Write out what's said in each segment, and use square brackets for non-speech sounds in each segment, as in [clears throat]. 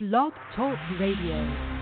Blog Talk Radio.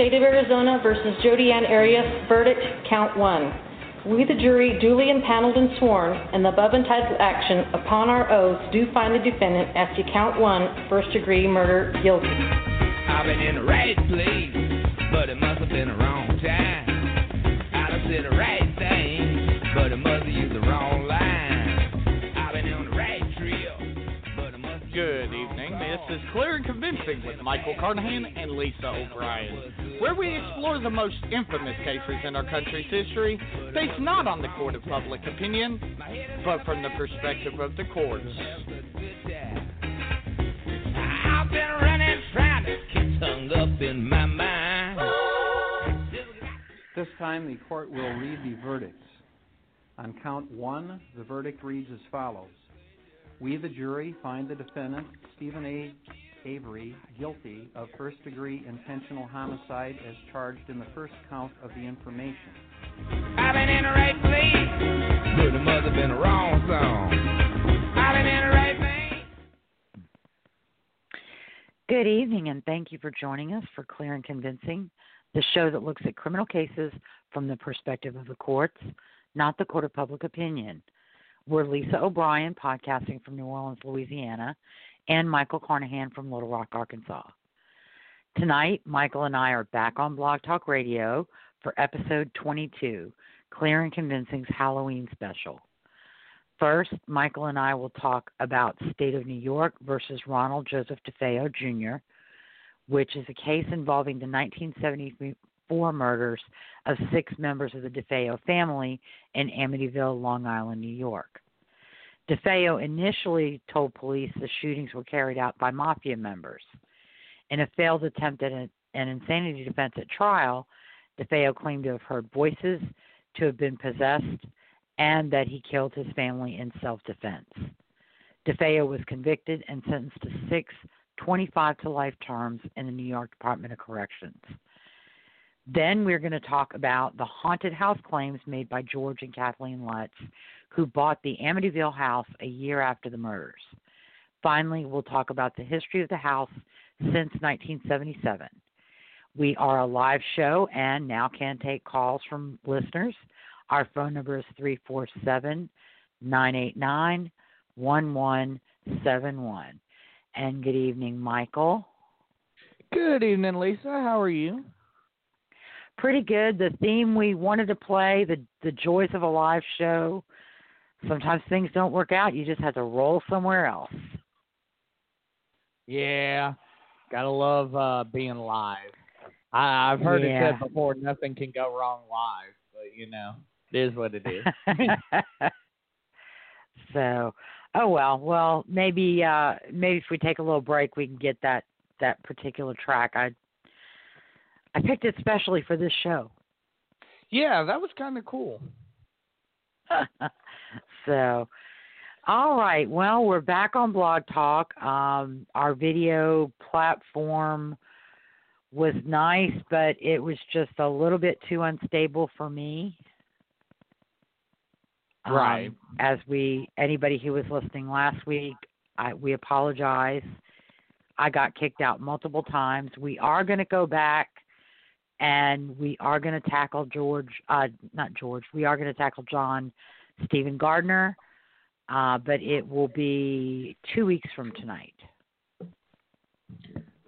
State of Arizona versus Jodi Ann Arias, verdict, count one. We, the jury, duly impaneled and sworn, in the above entitled action, upon our oaths, do find the defendant as to count one, first degree murder, guilty. I've been in the right place, but it must have been the wrong time. I said the right thing, is Clear and Convincing with Michael Carnahan and Lisa O'Brien, where we explore the most infamous cases in our country's history, based not on the court of public opinion, but from the perspective of the courts. I've been running, trying to keep hung up in my mind. This time, the court will read the verdicts. On count one, the verdict reads as follows We, the jury, find the defendant, Steven A. Avery, guilty of first degree intentional homicide as charged in the first count of the information. I've been in the right place, but it must have been the wrong song. I've been in the right thing. Good evening, and thank you for joining us for Clear and Convincing, the show that looks at criminal cases from the perspective of the courts, not the court of public opinion. We're Lisa O'Brien, podcasting from New Orleans, Louisiana, and Michael Carnahan from Little Rock, Arkansas. Tonight, Michael and I are back on Blog Talk Radio for episode 22, Clear and Convincing's Halloween special. First, Michael and I will talk about State of New York versus Ronald Joseph DeFeo Jr., which is a case involving the 1974 murders of six members of the DeFeo family in Amityville, Long Island, New York. DeFeo initially told police the shootings were carried out by mafia members. In a failed attempt at an, an insanity defense at trial, DeFeo claimed to have heard voices, to have been possessed, and that he killed his family in self defense. DeFeo was convicted and sentenced to six 25 to life terms in the New York Department of Corrections. Then we're going to talk about the haunted house claims made by George and Kathleen Lutz, who bought the Amityville house a year after the murders. Finally, we'll talk about the history of the house since 1977. We are a live show and now can take calls from listeners. Our phone number is 347 989 1171. And good evening, Michael. Good evening, Lisa. How are you? Pretty good. The theme we wanted to play, the the joys of a live show. Sometimes things don't work out. You just have to roll somewhere else. Yeah, gotta love uh, being live. I, I've heard Yeah. it said before, nothing can go wrong live, but you know, it is what it is. [laughs] so, oh well. Well, maybe uh maybe if we take a little break, we can get that that particular track. I I picked it specially for this show. yeah, that was kind of cool. [laughs] so, all right. Well, we're back on Blog Talk. Um, our video platform was nice, but it was just a little bit too unstable for me. Um, Right. as we, anybody who was listening last week, I, we apologize. I got kicked out multiple times. We are going to go back and we are going to tackle George, uh, not George, we are going to tackle John Stephen Gardner, uh, but it will be two weeks from tonight.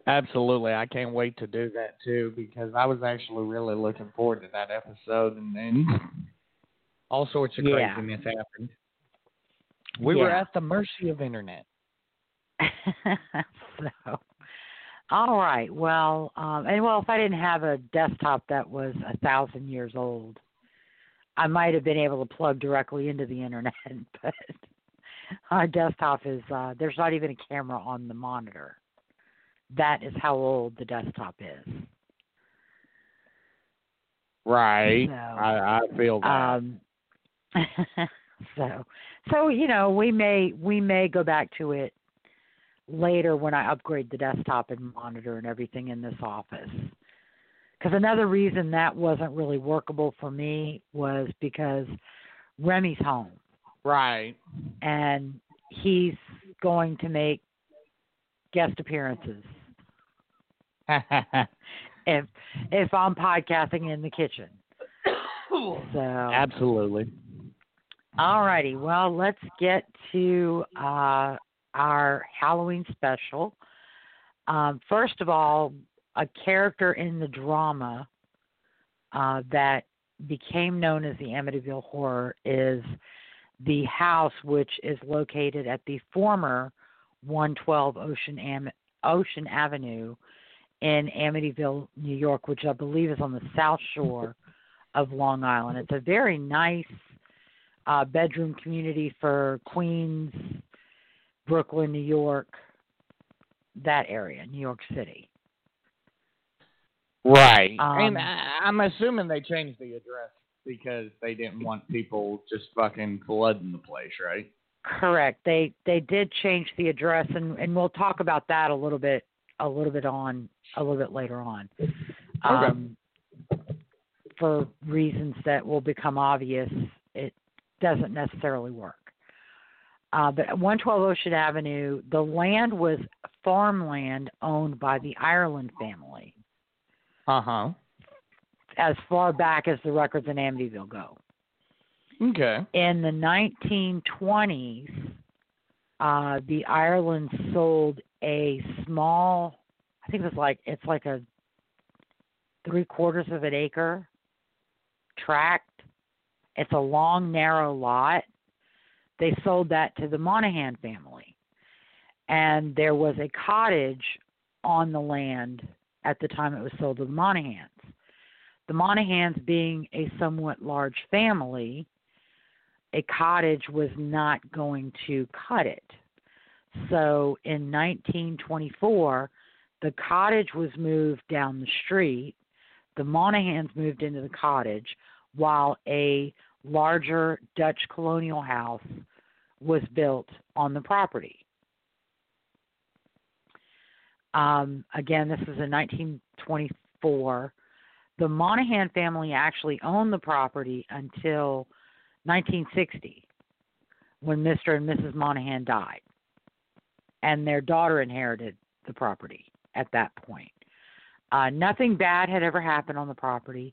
Absolutely, I can't wait to do that too because I was actually really looking forward to that episode, and then all sorts of Yeah. craziness happened. We were at the mercy of internet. [laughs] [laughs] so, all right. Well, um, and well, if I didn't have a desktop that was a thousand years old, I might have been able to plug directly into the internet, [laughs] but our desktop is uh there's not even a camera on the monitor. That is how old the desktop is. Right. So, I, I feel that. Um, [laughs] so, so you know, we may we may go back to it later when I upgrade the desktop and monitor and everything in this office. Because another reason that wasn't really workable for me was because Remy's home right. and he's going to make guest appearances [laughs] if if I'm podcasting in the kitchen. [coughs] So Absolutely. All righty. Well, let's get to uh, our Halloween special. Um, first of all, a character in the drama uh, that became known as the Amityville Horror is the house, which is located at the former 112 Ocean Am- Ocean Avenue in Amityville, New York, which I believe is on the south shore of Long Island. It's a very nice uh, bedroom community for Queens, Brooklyn, New York, that area, New York City. Right. Um, and I, I'm assuming they changed the address because they didn't want people just fucking flooding the place, right? Correct. They they did change the address, and and we'll talk about that a little bit a little bit on a little bit later on. Um, for reasons that will become obvious, it doesn't necessarily work. Uh, but at 112 Ocean Avenue, the land was farmland owned by the Ireland family Uh huh. as far back as the records in Amityville go. Okay. in the 1920s, uh, the Ireland sold a small, I think it was like it's like a three quarters of an acre tract. It's a long, narrow lot. They sold that to the Monahan family, and there was a cottage on the land at the time it was sold to the Monahans. The Monahans being a somewhat large family, a cottage was not going to cut it. So in 1924, the cottage was moved down the street. The Monahans moved into the cottage while a larger Dutch colonial house was built on the property. Um, again, this is in 1924. The Monahan family actually owned the property until 1960 when Mr. and Mrs. Monahan died. And their daughter inherited the property at that point. Uh, nothing bad had ever happened on the property.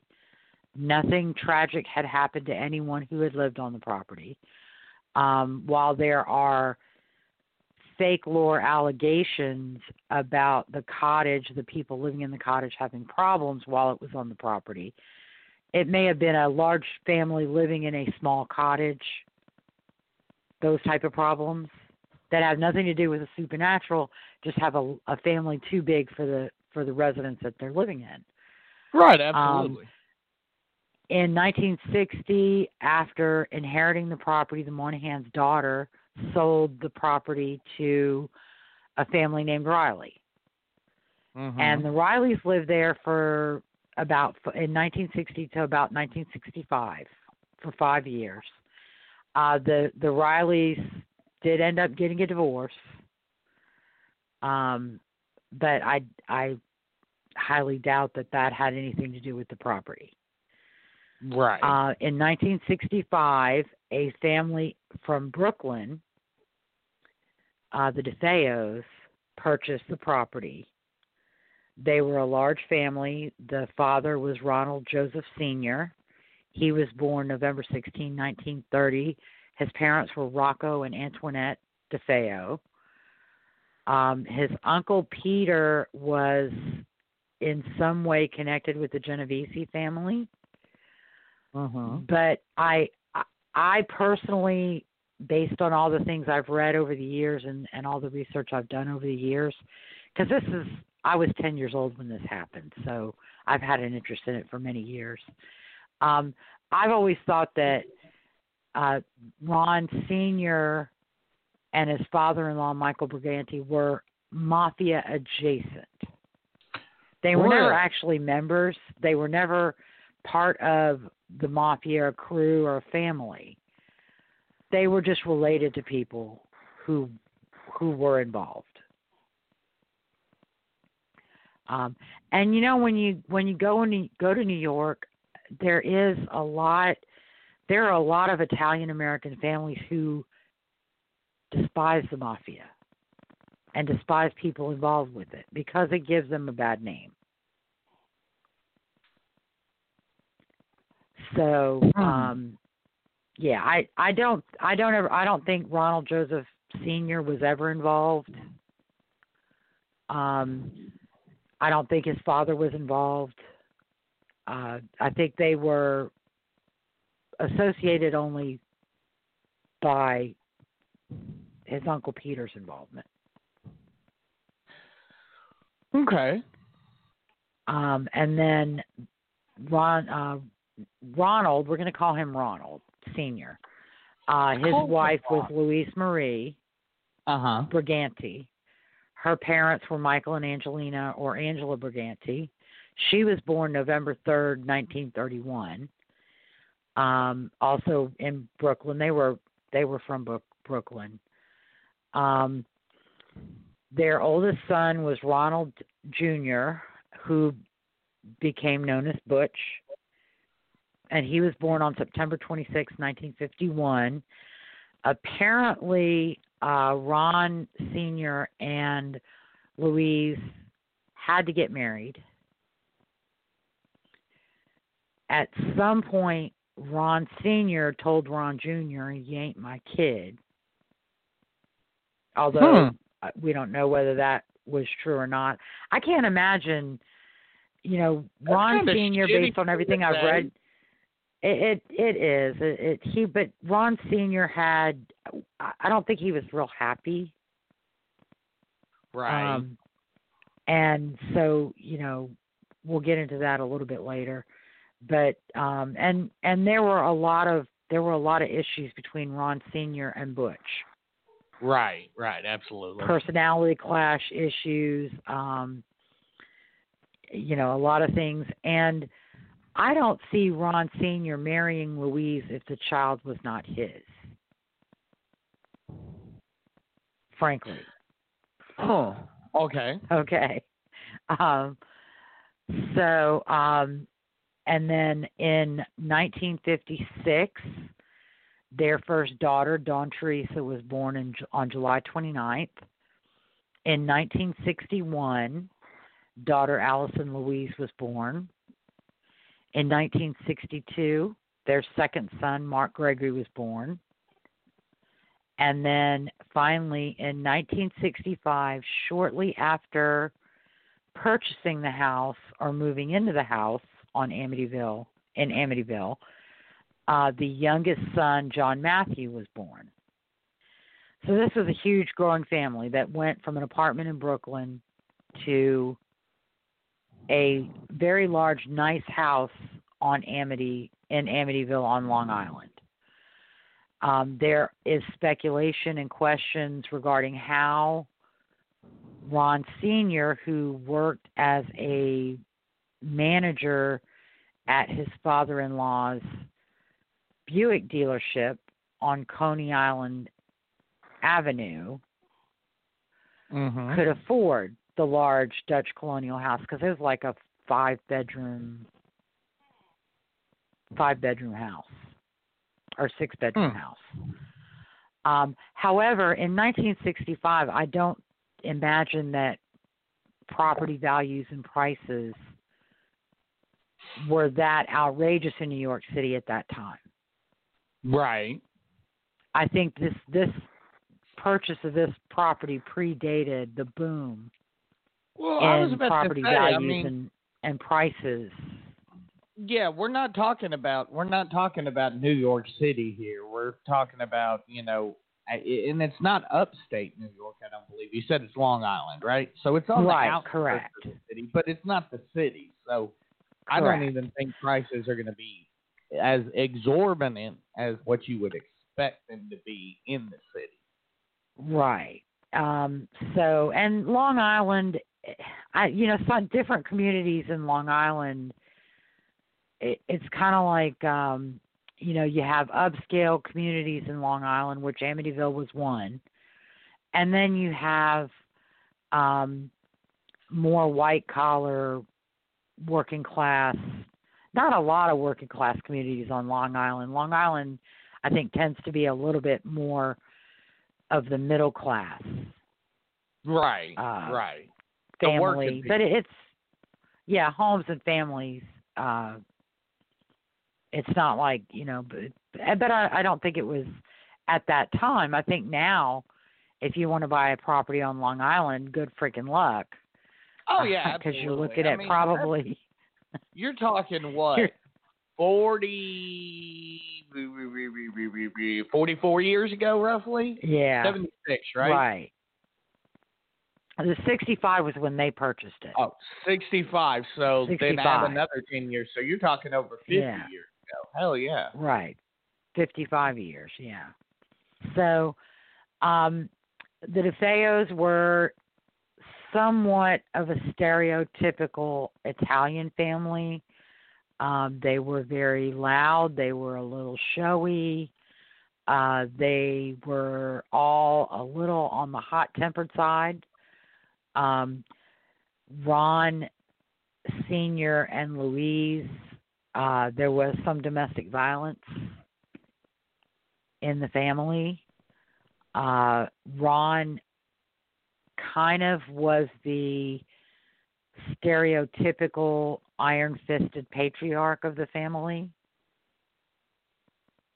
Nothing tragic had happened to anyone who had lived on the property. Um, while there are fake lore allegations about the cottage, the people living in the cottage having problems while it was on the property, it may have been a large family living in a small cottage those type of problems that have nothing to do with the supernatural just have a, a family too big for the for the residence that they're living in Right. Absolutely. In 1960 after inheriting the property the monahan's daughter sold the property to a family named riley Mhm. and the Rileys lived there for about in 1960 to about 1965 for five years. Uh, the the Rileys did end up getting a divorce, um, but I I highly doubt that that had anything to do with the property. Right. Uh, in 1965, a family from Brooklyn, uh, the DeFeos, purchased the property. They were a large family. The father was Ronald Joseph Sr. He was born November 16, 1930. His parents were Rocco and Antoinette DeFeo. Um, his uncle Peter was in some way connected with the Genovese family Mhm. but I I- I personally based on all the things I've read over the years and and all the research I've done over the years cuz this is I was 10 years old when this happened so I've had an interest in it for many years um I've always thought that uh Ron senior and his father-in-law Michael Briganti were mafia adjacent. They were never actually members. They were never part of the mafia or crew or family. They were just related to people who who were involved. Um, and you know when you when you go and go to New York, there is a lot. There are a lot of Italian American families who despise the mafia and despise people involved with it because it gives them a bad name. So, Hmm. um, yeah, I I don't I don't ever I don't think Ronald Joseph Senior was ever involved. Um, I don't think his father was involved. Uh, I think they were associated only by his uncle Peter's involvement. Okay. Um, and then Ron, uh, Ronald, we're going to call him Ronald Senior. Uh, his wife was Louise Marie Uh huh. Briganti. Her parents were Michael and Angelina or Angela Briganti. She was born November 3rd, 1931. Um, also in Brooklyn. They were they were from Brook- Brooklyn. Um, their oldest son was Ronald Jr., who became known as Butch. And he was born on September 26, 1951. Apparently, uh, Ron Sr. and Louise had to get married. At some point, Ron Sr. told Ron Jr., You ain't my kid. Although Hmm. uh, we don't know whether that was true or not. I can't imagine, you know, Ron Senior, based on everything I've read. It, it it is it, it he but Ron Senior had I don't think he was real happy Right. um, and so, you know, we'll get into that a little bit later. But um and and there were a lot of there were a lot of issues between Ron Senior and Butch. right. Right. Absolutely. Personality clash issues, um you know, a lot of things and I don't see Ron Senior marrying Louise if the child was not his. Frankly. Oh, Okay. Okay. Um, so, um, and then in 1956, their first daughter, Dawn Teresa, was born in, on July 29th. In 1961, daughter Allison Louise was born. In 1962, their second son, Mark Gregory, was born. And then finally in 1965, shortly after purchasing the house or moving into the house on Amityville, in Amityville, uh, the youngest son, John Matthew, was born. So this was a huge growing family that went from an apartment in Brooklyn to a very large, nice house on Amity in Amityville on Long Island. Um, there is speculation and questions regarding how Ron Sr., who worked as a manager at his father in law's Buick dealership on Coney Island Avenue, Mm-hmm. could afford the large Dutch colonial house because it was like a five bedroom five bedroom house or six bedroom Hmm. house. Um, however, in 1965, I don't imagine that property values and prices were that outrageous in New York City at that time. Right. I think this this purchase of this property predated the boom Well, I was about property say, values I mean, and and prices. yeah, we're not talking about we're not talking about New York City here. We're talking about you know, and it's not upstate New York. I don't believe you said it's Long Island, right? So it's on Right, the outskirts correct. of the city, but it's not the city. So I don't even think prices are going to be as exorbitant as what you would expect them to be in the city. Right. Um, so, and Long Island, I you know, some different communities in Long Island. It, it's kind of like um, you know, you have upscale communities in Long Island, which Amityville was one, and then you have um, more white collar, working class. Not a lot of working class communities on Long Island. Long Island, I think, tends to be a little bit more of the middle class Right. Uh, right. Family, but it's yeah, homes and families. Uh, it's not like you know, but but I, I don't think it was at that time. I think now, if you want to buy a property on Long Island, good freaking luck. Oh [laughs] yeah, because you're looking I at mean, probably You're talking [laughs] what? You're- 40, 44 years ago, roughly? yeah, 76, right? right. The 65 was when they purchased it. Oh, 65. So then 65. add another 10 years. So you're talking over 50 Yeah. years ago. Hell yeah. Right. 55 years, yeah. So um the DeFeos were somewhat of a stereotypical Italian family. Um they were very loud, they were a little showy. Uh they were all a little on the hot-tempered side. Um Ron Senior and Louise uh, there was some domestic violence in the family. Uh, Ron kind of was the stereotypical iron fisted patriarch of the family,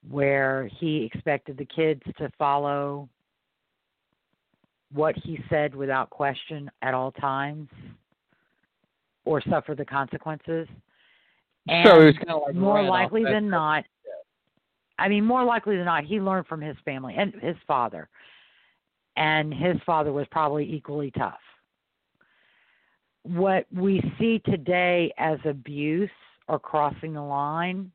where he expected the kids to follow what he said without question at all times or suffer the consequences. And so it's kind of like more likely than not i mean more likely than not he learned from his family and his father. And his father was probably equally tough. What we see today as abuse or crossing the line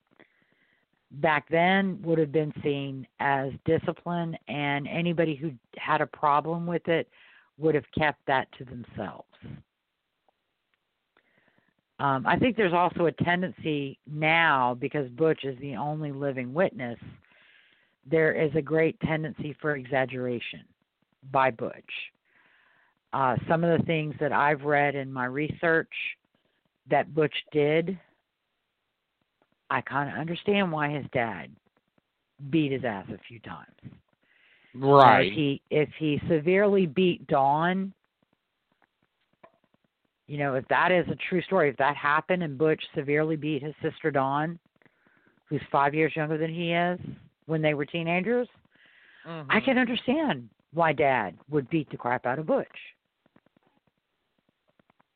back then would have been seen as discipline and anybody who had a problem with it would have kept that to themselves um, I think there's also a tendency now, because Butch is the only living witness, there is a great tendency for exaggeration by Butch. Uh, some of the things that I've read in my research that Butch did, I kind of understand why his dad beat his ass a few times. Right. If he if he severely beat Dawn, you know, if that is a true story, if that happened and Butch severely beat his sister Dawn, who's five years younger than he is, when they were teenagers, Mhm. I can understand why Dad would beat the crap out of Butch.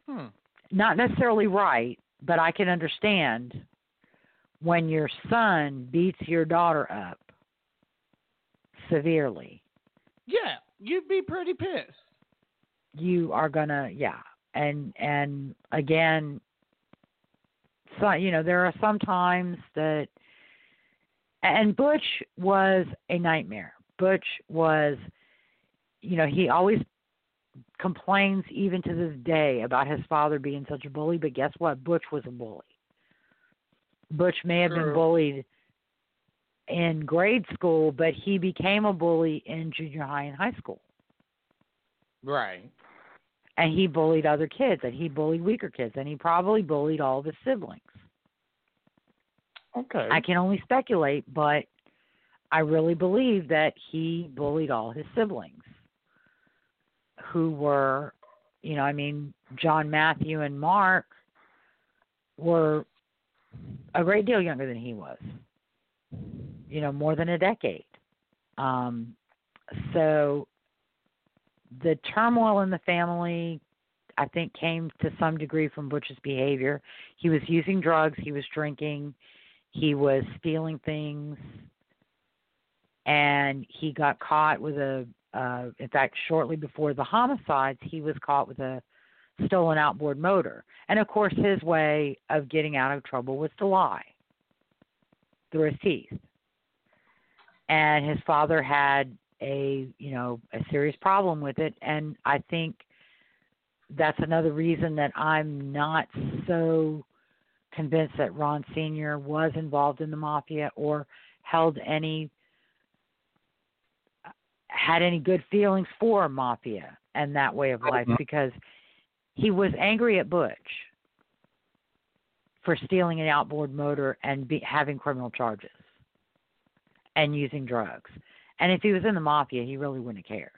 Hmm. Not necessarily right, but I can understand when your son beats your daughter up severely. Yeah, you'd be pretty pissed. you are gonna yeah and and again so you know there are some times that and butch was a nightmare butch was you know he always complains even to this day about his father being such a bully but guess what butch was a bully butch may have been bullied in grade school but he became a bully in junior high and high school Right. and he bullied other kids and he bullied weaker kids and he probably bullied all of his siblings Okay. i can only speculate but i really believe that he bullied all his siblings who were you know i mean john matthew and mark were a great deal younger than he was you know more than a decade um so the turmoil in the family I think came to some degree from Butch's behavior. He was using drugs, he was drinking, he was stealing things, and he got caught with a. Uh, in fact, shortly before the homicides, he was caught with a stolen outboard motor. And of course, his way of getting out of trouble was to lie through his teeth. And his father had a you know a serious problem with it, and I think that's another reason that I'm not so convinced that Ron Sr. was involved in the mafia or held any had any good feelings for mafia and that way of mm-hmm. life because he was angry at Butch for stealing an outboard motor and be, having criminal charges and using drugs. And if he was in the mafia, he really wouldn't have cared.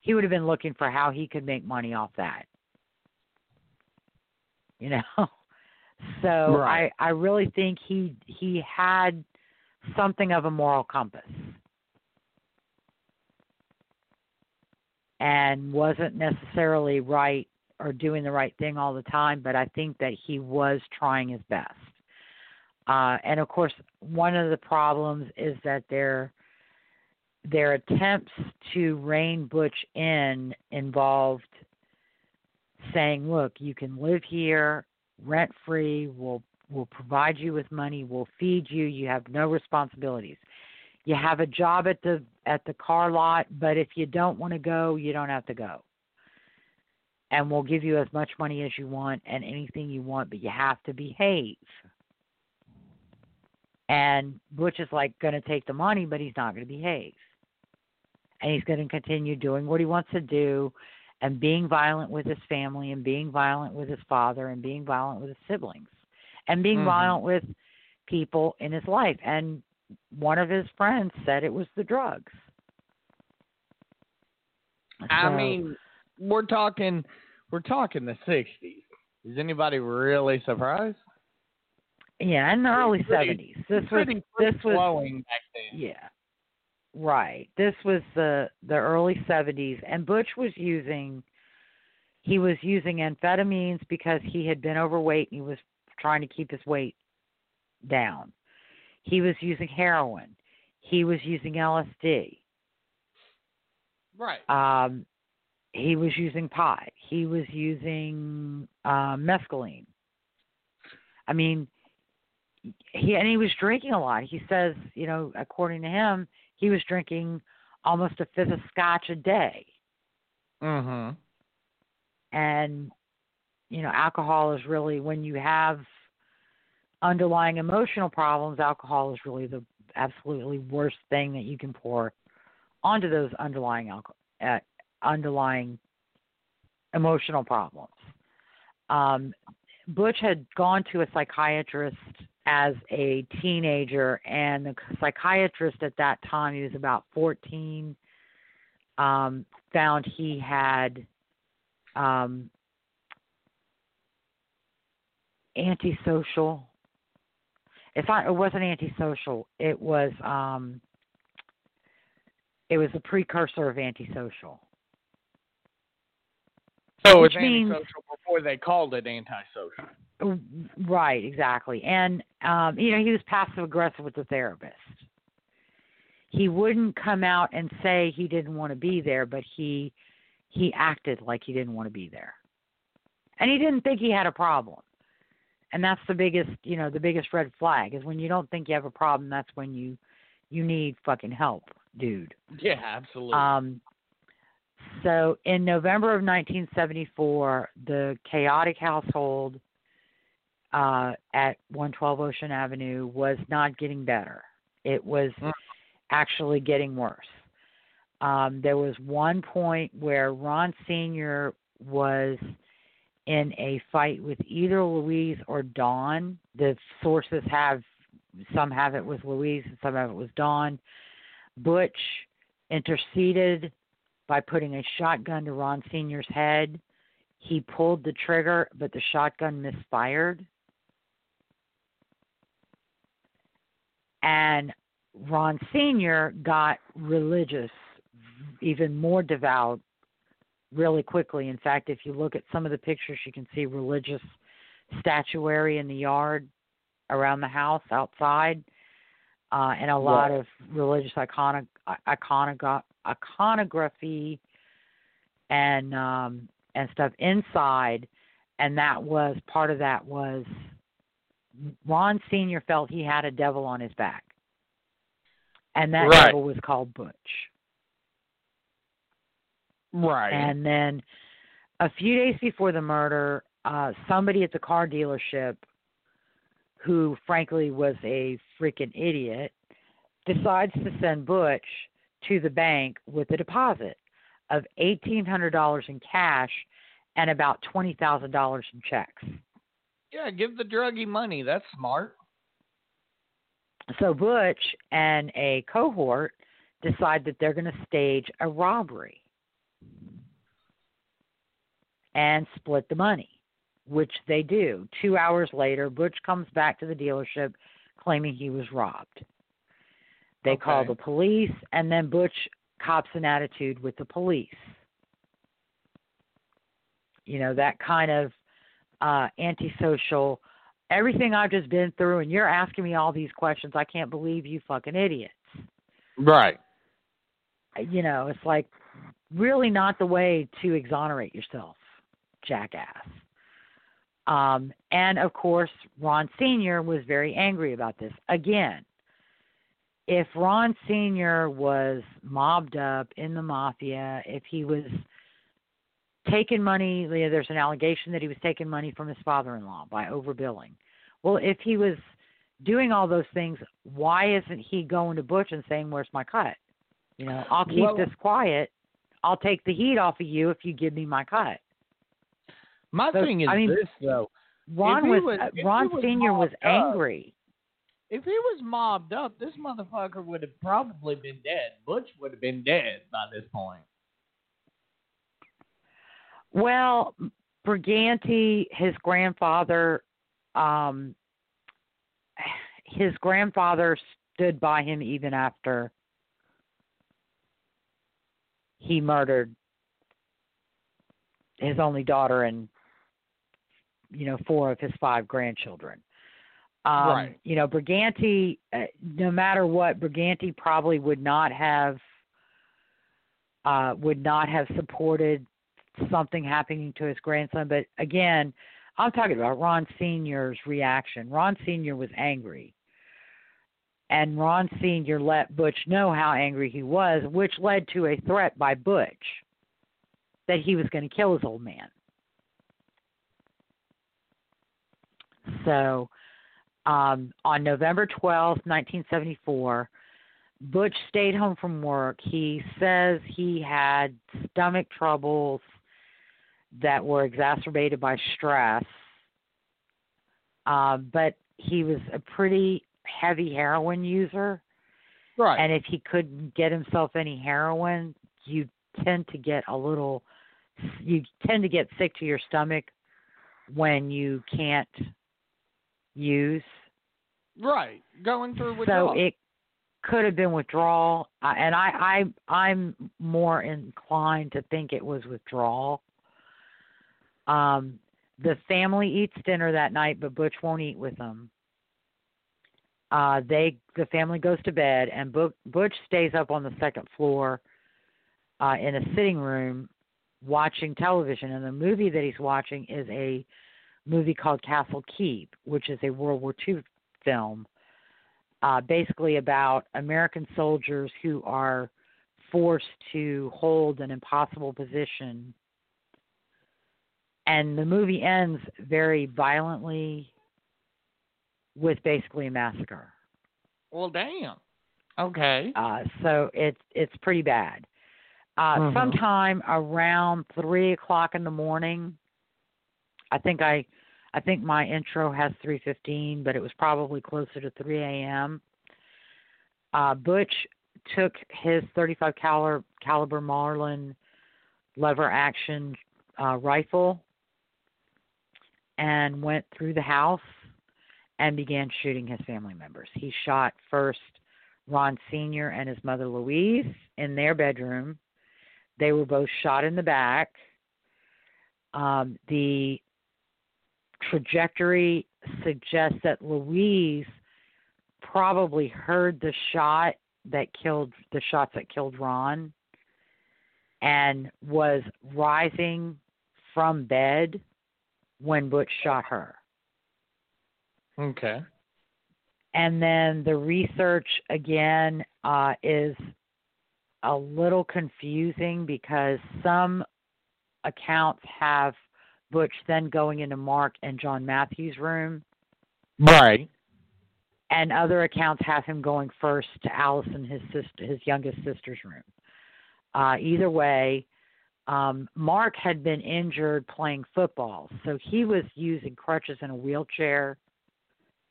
He would have been looking for how he could make money off that. You know? [laughs] So Right. I I really think he he had something of a moral compass. And wasn't necessarily right or doing the right thing all the time, but I think that he was trying his best. Uh, and of course, one of the problems is that their their attempts to rein Butch in involved saying, "Look, you can live here rent free. We'll we'll provide you with money. We'll feed you. You have no responsibilities. You have a job at the at the car lot, but if you don't want to go, you don't have to go." and we'll give you as much money as you want and anything you want, but you have to behave. And Butch is like going to take the money, but he's not going to behave. And he's going to continue doing what he wants to do and being violent with his family and being violent with his father and being violent with his siblings and being Mhm. violent with people in his life. And one of his friends said it was the drugs. I mean, we're talking we're talking the '60s. Is anybody really surprised? Yeah, in the early seventies. This was this was flowing back then. yeah. Right. This was the the early seventies and Butch was using he was using amphetamines because he had been overweight and he was trying to keep his weight down. He was using heroin. He was using LSD. Right. Um he was using pot. He was using uh mescaline. I mean, he and he was drinking a lot. He says, you know, according to him, he was drinking almost a fifth of scotch a day. Mhm. And you know, alcohol is really when you have underlying emotional problems, alcohol is really the absolutely worst thing that you can pour onto those underlying alcohol, uh, underlying emotional problems. Um, Butch had gone to a psychiatrist as a teenager, and the psychiatrist at that time, he was about 14, um, found he had um, antisocial. It's not. It wasn't antisocial. It was. Um, it was a precursor of antisocial. So it was Which means- antisocial before they called it antisocial. Right, exactly. And um, you know, he was passive aggressive with the therapist. He wouldn't come out and say he didn't want to be there, but he he acted like he didn't want to be there. And he didn't think he had a problem. And that's the biggest, you know, the biggest red flag is when you don't think you have a problem, that's when you you need fucking help, dude. Yeah, absolutely. Um, so in November of 1974, the chaotic household uh, at 112 Ocean Avenue was not getting better. It was Mm. actually getting worse. Um, there was one point where Ron Sr. was in a fight with either Louise or Dawn. The sources have some have it was Louise and some have it was Dawn. Butch interceded by putting a shotgun to Ron Sr.'s head. He pulled the trigger, but the shotgun misfired. And Ron Sr. got religious, even more devout, really quickly. In fact, if you look at some of the pictures, you can see religious statuary in the yard around the house outside, uh, and a lot of religious iconic, iconogra- iconography and um, and stuff inside. And that was part of that was Ron Senior felt he had a devil on his back, and that Right. devil was called Butch. Right. And then a few days before the murder, uh, somebody at the car dealership, who frankly was a freaking idiot, decides to send Butch to the bank with a deposit of $1,800 in cash and about $20,000 in checks. yeah, give the druggie money. That's smart. So Butch and a cohort decide that they're going to stage a robbery and split the money, which they do. Two hours later, Butch comes back to the dealership claiming he was robbed. They call the police, and then Butch cops an attitude with the police. You know, that kind of uh, antisocial, everything I've just been through, and you're asking me all these questions. I can't believe you fucking idiots. Right. You know, it's like really not the way to exonerate yourself, jackass. Um, and of course, Ron Sr. was very angry about this. Again, if Ron Sr. was mobbed up in the mafia, if he was taking money, you know, there's an allegation that he was taking money from his father in law by overbilling. Well, if he was doing all those things, why isn't he going to Butch and saying, Where's my cut? You know, I'll keep Well- this quiet. I'll take the heat off of you if you give me my cut. My So, thing is I mean, this though. Ron was, was- uh, Ron was Senior was mobbed up- angry. If he was mobbed up, this motherfucker would have probably been dead. Butch would have been dead by this point. Well, Briganti, his grandfather, um, his grandfather stood by him even after he murdered his only daughter and you know four of his five grandchildren. Um, Right. You know, Briganti, uh, no matter what, Briganti probably would not have uh, would not have supported something happening to his grandson. But again, I'm talking about Ron Senior's reaction. Ron Senior was angry. And Ron Senior let Butch know how angry he was, which led to a threat by Butch that he was going to kill his old man. So, um, on November twelfth, 1974, Butch stayed home from work. He says he had stomach troubles that were exacerbated by stress. Uh, but he was a pretty heavy heroin user. Right. And if he couldn't get himself any heroin, you tend to get a little, you tend to get sick to your stomach when you can't use. right. Going through with so it could have been withdrawal, uh, and I, I, I'm more inclined to think it was withdrawal. Um, the family eats dinner that night, but Butch won't eat with them. Uh, they the family goes to bed, and Bu- Butch stays up on the second floor uh, in a sitting room watching television. And the movie that he's watching is a movie called Castle Keep, which is a World War II film, uh, basically about American soldiers who are forced to hold an impossible position. And the movie ends very violently with basically a massacre. Well, damn. Okay. Uh, so it's it's pretty bad. Uh, Mhm. Sometime around three o'clock in the morning, I think I, I think my intro has three fifteen, but it was probably closer to three a.m. Uh, Butch took his thirty-five caliber caliber Marlin lever action uh, rifle and went through the house and began shooting his family members. He shot first Ron Sr. and his mother Louise in their bedroom. They were both shot in the back. Um, the trajectory suggests that Louise probably heard the shot that killed the shots that killed Ron and was rising from bed when Butch shot her. Okay. And then the research again uh, is a little confusing because some accounts have Butch then going into Mark and John Matthews' room, Right. and other accounts have him going first to Allison, his sister, his youngest sister's room. Uh, either way, um, Mark had been injured playing football, so he was using crutches and a wheelchair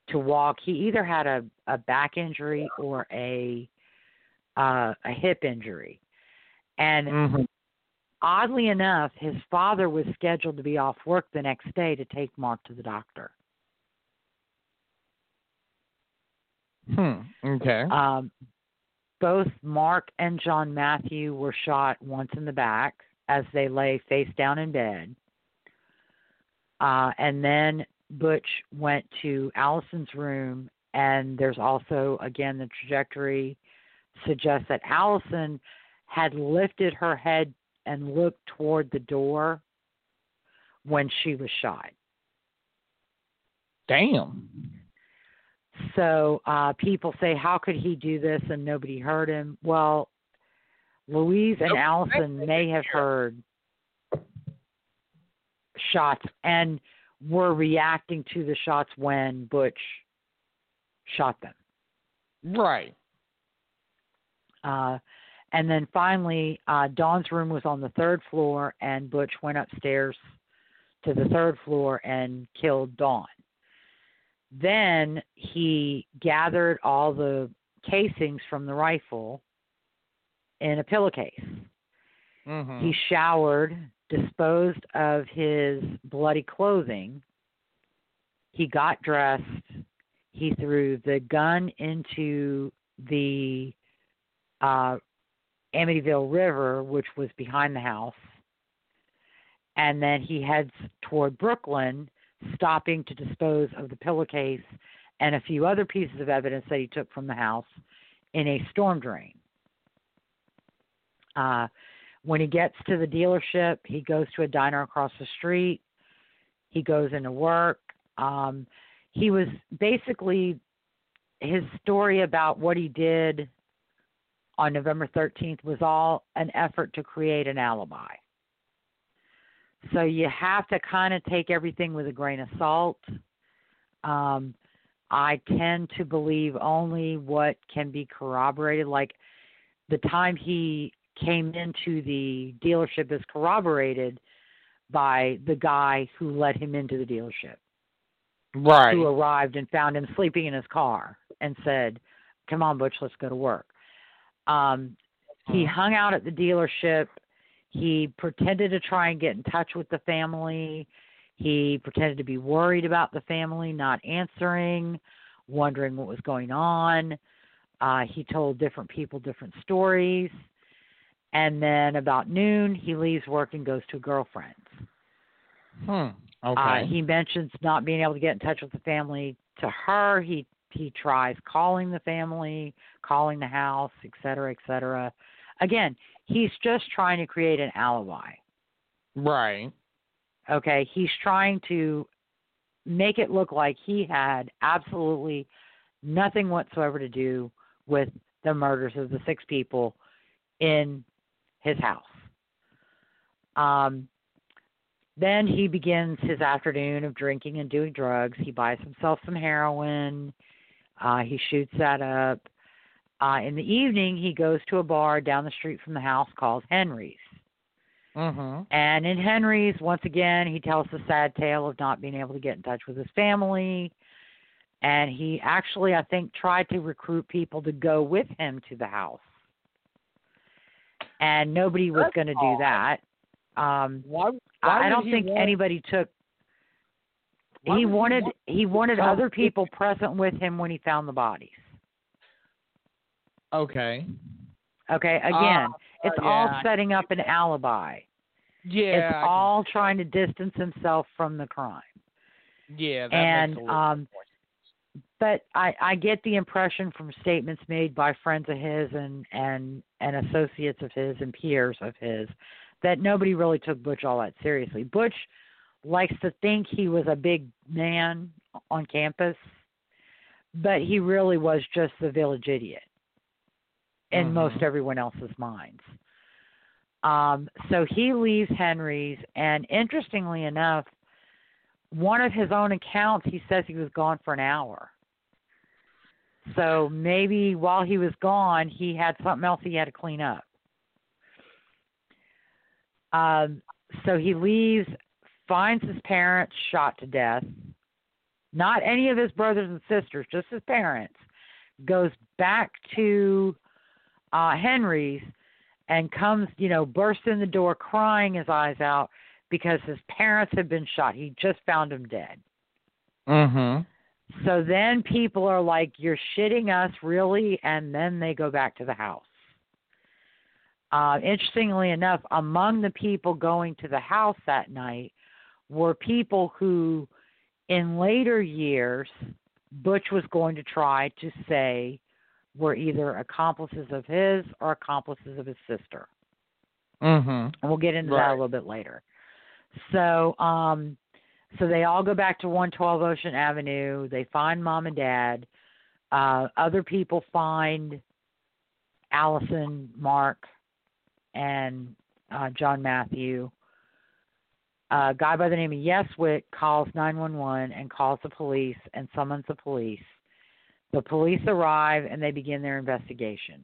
to walk. He either had a, a back injury or a uh, a hip injury, and Mm-hmm. Oddly enough, his father was scheduled to be off work the next day to take Mark to the doctor. Hmm. Okay. Um, both Mark and John Matthew were shot once in the back as they lay face down in bed. Uh, and then Butch went to Allison's room, and there's also, again, the trajectory suggests that Allison had lifted her head and looked toward the door when she was shot. Damn. So uh, people say, how could he do this and nobody heard him? Well, Louise and Nope. Allison may have heard shots and were reacting to the shots when Butch shot them. Right. Uh, and then finally, uh, Dawn's room was on the third floor, and Butch went upstairs to the third floor and killed Dawn. Then he gathered all the casings from the rifle in a pillowcase. Mm-hmm. He showered, disposed of his bloody clothing. He got dressed. He threw the gun into the uh, Amityville River, which was behind the house. And then he heads toward Brooklyn, stopping to dispose of the pillowcase and a few other pieces of evidence that he took from the house in a storm drain. Uh, when he gets to the dealership, he goes to a diner across the street. He goes into work. Um, he was basically his story about what he did on November 13th was all an effort to create an alibi. So you have to kind of take everything with a grain of salt. Um, I tend to believe only what can be corroborated. Like the time he came into the dealership is corroborated by the guy who let him into the dealership Right. who arrived and found him sleeping in his car and said, "Come on, Butch, let's go to work." Um, he Mhm. hung out at the dealership. He pretended to try and get in touch with the family. He pretended to be worried about the family not answering, wondering what was going on. Uh, he told different people different stories. And then about noon, he leaves work and goes to a girlfriend's. Hmm. Okay. Uh, he mentions not being able to get in touch with the family to her. He he tries calling the family, calling the house, et cetera, et cetera. Again, he's just trying to create an alibi. right. Okay, he's trying to make it look like he had absolutely nothing whatsoever to do with the murders of the six people in his house. Um, then he begins his afternoon of drinking and doing drugs. He buys himself some heroin. Uh, he shoots that up. Uh, in the evening, he goes to a bar down the street from the house called Henry's. Mm-hmm. And in Henry's, once again, he tells the sad tale of not being able to get in touch with his family. And he actually, I think, tried to recruit people to go with him to the house. And nobody was going to do that. Um, Why? why I don't think want- anybody took. He wanted he wanted other people present with him when he found the bodies. Okay. Okay, again, it's all yeah. setting up an alibi. Yeah. it's all trying to distance himself from the crime. yeah. And um but I, I get the impression from statements made by friends of his and, and and associates of his and peers of his that nobody really took Butch all that seriously. Butch likes to think he was a big man on campus, but he really was just the village idiot in Mhm. most everyone else's minds. Um, so he leaves Henry's, and interestingly enough, one of his own accounts, he says he was gone for an hour. So maybe while he was gone, he had something else he had to clean up. Um, so he leaves, finds his parents shot to death. Not any of his brothers and sisters, just his parents. Goes back to uh, Henry's and comes, you know, bursts in the door crying his eyes out because his parents had been shot. He just found them dead. Mhm. So then people are like, You're shitting us, really? And then they go back to the house. Uh, interestingly enough, among the people going to the house that night were people who, in later years, Butch was going to try to say were either accomplices of his or accomplices of his sister. Mhm. And we'll get into that a little bit later. So, um, so they all go back to 112 Ocean Avenue. They find mom and dad. Uh, other people find Allison, Mark, and uh, John Matthew. A guy by the name of Yeswit calls 911 and calls the police and summons the police. The police arrive and they begin their investigation.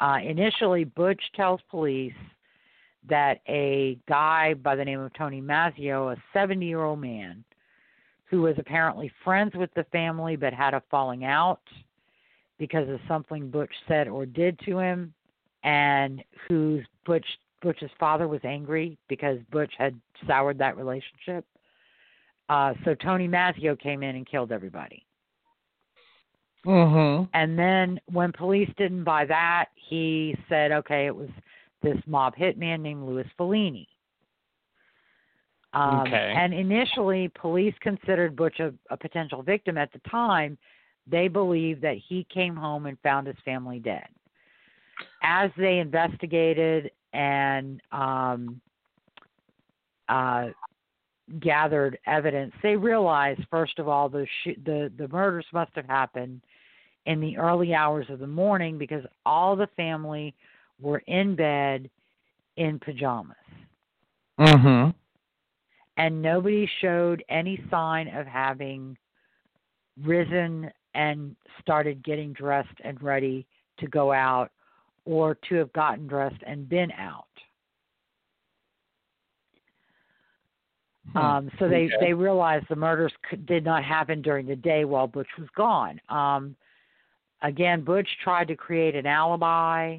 Uh, initially, Butch tells police that a guy by the name of Tony Mazzio, a 70 year old man, who was apparently friends with the family but had a falling out because of something Butch said or did to him, and whose Butch Butch's father was angry because Butch had soured that relationship. Uh, so Tony Mazzio came in and killed everybody. Mhm. And then when police didn't buy that, he said, okay, it was this mob hitman named Louis Falini. Um, Okay. And initially, police considered Butch a, a potential victim. At the time, they believed that he came home and found his family dead. As they investigated and um, uh, gathered evidence, they realized, first of all, the sh- the the murders must have happened in the early hours of the morning because all the family were in bed in pajamas Mhm. and nobody showed any sign of having risen and started getting dressed and ready to go out or to have gotten dressed and been out. Hmm. Um, so they Okay. they realized the murders could, did not happen during the day while Butch was gone. Um, again, Butch tried to create an alibi,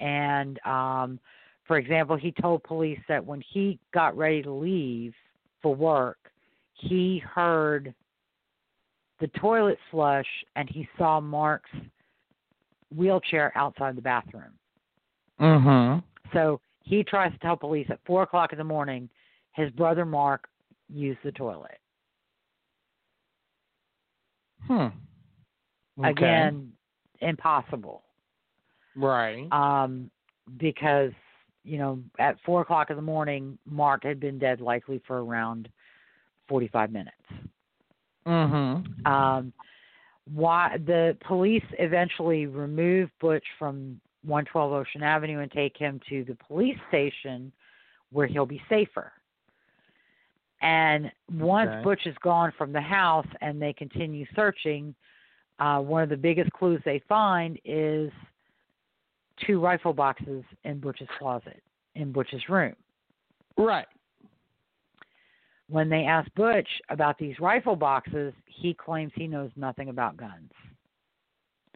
and um, for example, he told police that when he got ready to leave for work, he heard the toilet flush and he saw Mark's wheelchair outside the bathroom. Mhm. So he tries to tell police at four o'clock in the morning his brother Mark used the toilet. Hmm. Okay. Again, impossible. Right. Um, because, you know, at four o'clock in the morning, Mark had been dead likely for around 45 minutes. Mhm. Um, why the police eventually remove Butch from 112 Ocean Avenue and take him to the police station where he'll be safer. And once Okay. Butch is gone from the house and they continue searching, uh, one of the biggest clues they find is two rifle boxes in Butch's closet, in Butch's room. Right. When they ask Butch about these rifle boxes, he claims he knows nothing about guns.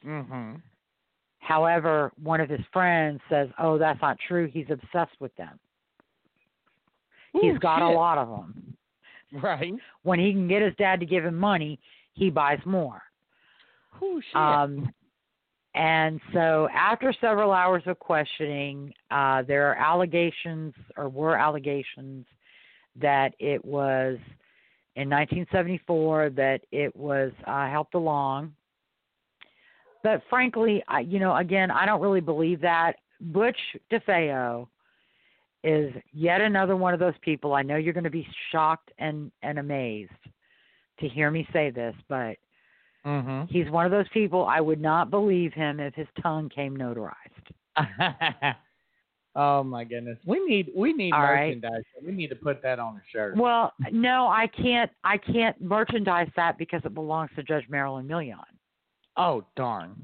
Mm-hmm. However, one of his friends says, "Oh, that's not true. He's obsessed with them. He's got a lot of them. Right. When he can get his dad to give him money, he buys more." Ooh, shit. Um, and so, after several hours of questioning, uh, there are allegations, or were allegations, that it was in 1974 that it was uh, helped along. But frankly, I, you know, again, I don't really believe that. Butch DeFeo is yet another one of those people. I know you're going to be shocked and and amazed to hear me say this, but Mhm. He's one of those people I would not believe him if his tongue came notarized. [laughs] oh my goodness. We need we need All right. merchandise. We need to put that on a shirt. Well, no, I can't. I can't merchandise that because it belongs to Judge Marilyn Milian. oh darn.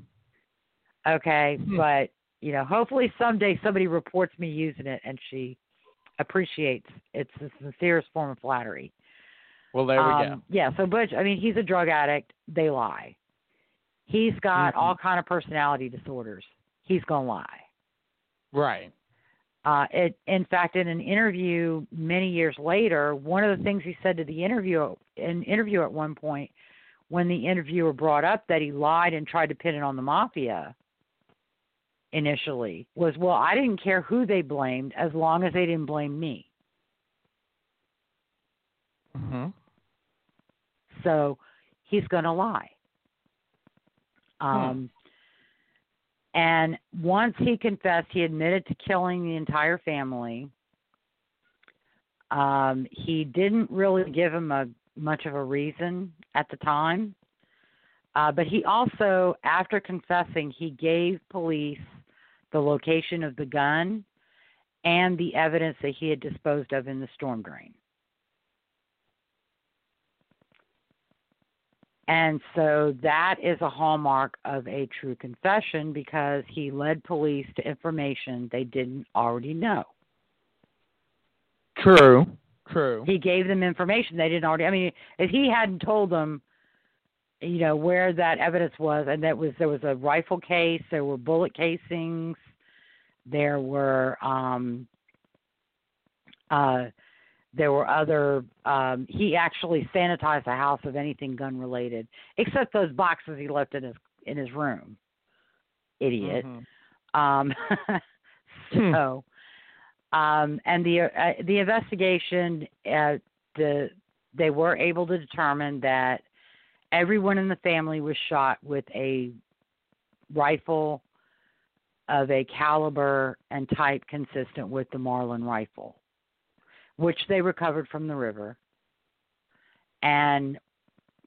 Okay, Hmm. but you know, hopefully someday somebody reports me using it and she appreciates it's the sincerest form of flattery. Well, there we um, Yeah, so Butch, I mean, he's a drug addict. They lie. He's got Mhm. all kind of personality disorders. He's gonna lie. Right. Uh, it, in fact, in an interview many years later, one of the things he said to the interview, an interview at one point, when the interviewer brought up that he lied and tried to pin it on the mafia initially, was, well, I didn't care who they blamed as long as they didn't blame me. Mhm. So he's going to lie. Um, And once he confessed, he admitted to killing the entire family. Um, he didn't really give him a much of a reason at the time, uh, but he also, after confessing, he gave police the location of the gun and the evidence that he had disposed of in the storm drain. And so that is a hallmark of a true confession because he led police to information they didn't already know. True. True. He gave them information they didn't already. I mean, if he hadn't told them, you know, where that evidence was, and that was there was a rifle case, there were bullet casings, there were um, uh, there were other. Um, he actually sanitized the house of anything gun related, except those boxes he left in his in his room. Idiot. Mhm. Um, [laughs] Hmm. so, um, and the uh, the investigation, uh, the they were able to determine that everyone in the family was shot with a rifle of a caliber and type consistent with the Marlin rifle, which they recovered from the river, and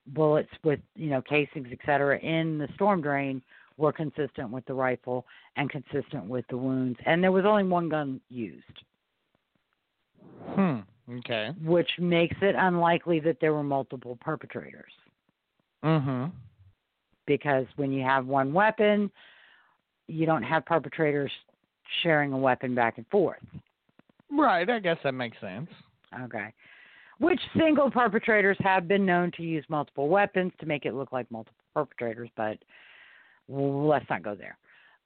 bullets with you know casings, et cetera, in the storm drain were consistent with the rifle and consistent with the wounds. And there was only one gun used, Hmm. Okay. which makes it unlikely that there were multiple perpetrators. Mhm. Because when you have one weapon, you don't have perpetrators sharing a weapon back and forth. Right. I guess that makes sense. Okay. Which single perpetrators have been known to use multiple weapons to make it look like multiple perpetrators, but let's not go there.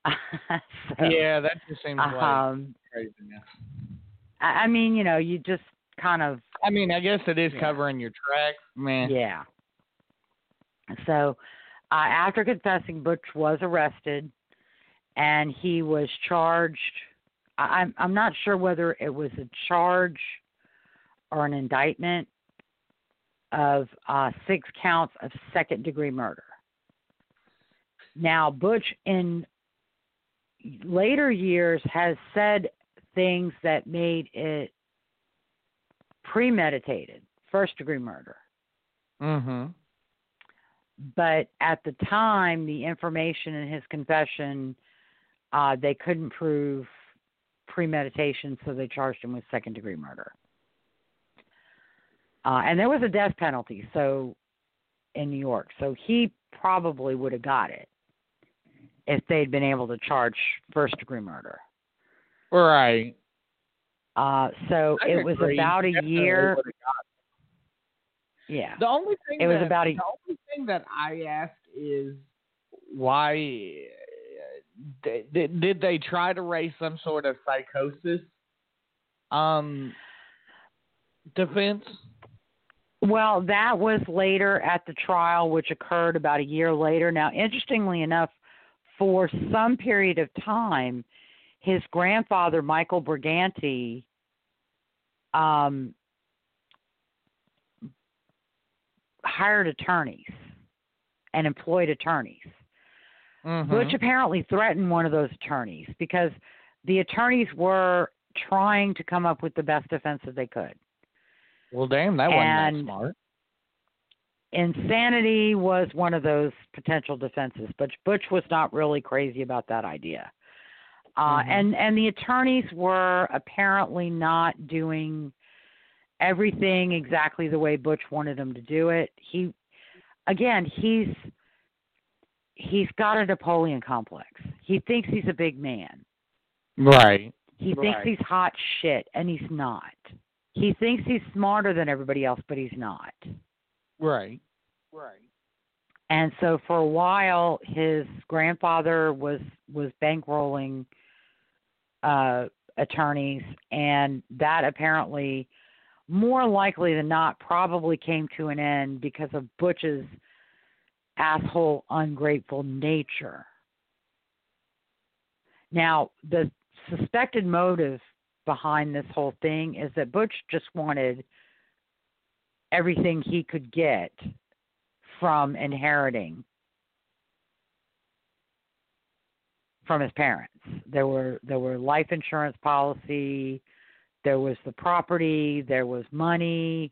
[laughs] So, yeah, that just seems like Um, craziness. I I mean, you know, you just kind of I mean, I guess it is Yeah. covering your tracks, man. Yeah. So, uh, after confessing, Butch was arrested, and he was charged. I'm I'm not sure whether it was a charge or an indictment of uh, six counts of second degree murder. Now, Butch in later years has said things that made it premeditated, first degree murder. Mhm. but at the time the information in his confession uh they couldn't prove premeditation so they charged him with second degree murder uh and there was a death penalty so in new york so he probably would have got it if they'd been able to charge first degree murder Right. uh so I it was agree. about a Definitely year yeah. The only thing It was about a- the only thing that I ask is why did, did they try to raise some sort of psychosis um defense? Well, that was later at the trial, which occurred about a year later. Now, interestingly enough, for some period of time, his grandfather, Michael Brigante, um, hired attorneys and employed attorneys. Mhm. Butch apparently threatened one of those attorneys because the attorneys were trying to come up with the best defense that they could. well, damn, that wasn't that smart. insanity was one of those potential defenses, but Butch was not really crazy about that idea. Uh, Mhm. And and the attorneys were apparently not doing everything exactly the way Butch wanted them to do it. He, again, he's he's got a Napoleon complex. He thinks he's a big man. Right. He thinks he's hot shit, and he's not. He thinks he's smarter than everybody else, but he's not. Right. Right. And so for a while, his grandfather was was bankrolling uh, attorneys, and that apparently, more likely than not, probably came to an end because of Butch's asshole, ungrateful nature. Now, the suspected motive behind this whole thing is that Butch just wanted everything he could get from inheriting from his parents. There were there were life insurance policy, there was the property, there was money,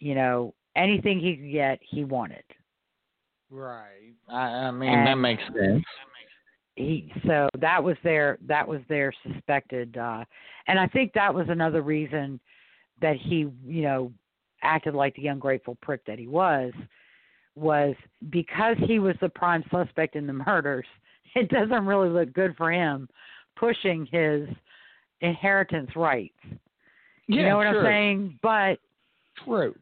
you know, anything he could get, he wanted. Right. I, I mean that makes sense. he so that was their that was their suspected uh and i think that was another reason that he you know acted like the ungrateful prick that he was was because he was the prime suspect in the murders [laughs] it doesn't really look good for him pushing his inheritance rights Yeah, you know what sure. i'm saying but True.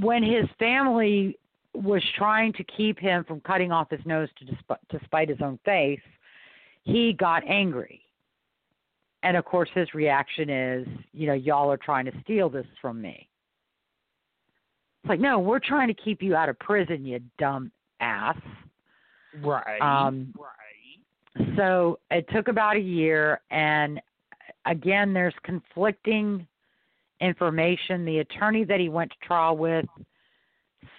when his family was trying to keep him from cutting off his nose to, desp- to spite his own face, he got angry. And of course, his reaction is, you know, y'all are trying to steal this from me. It's like, no, we're trying to keep you out of prison, you dumb ass. Right. Um, right. So it took about a year, and again, there's conflicting information. The attorney that he went to trial with,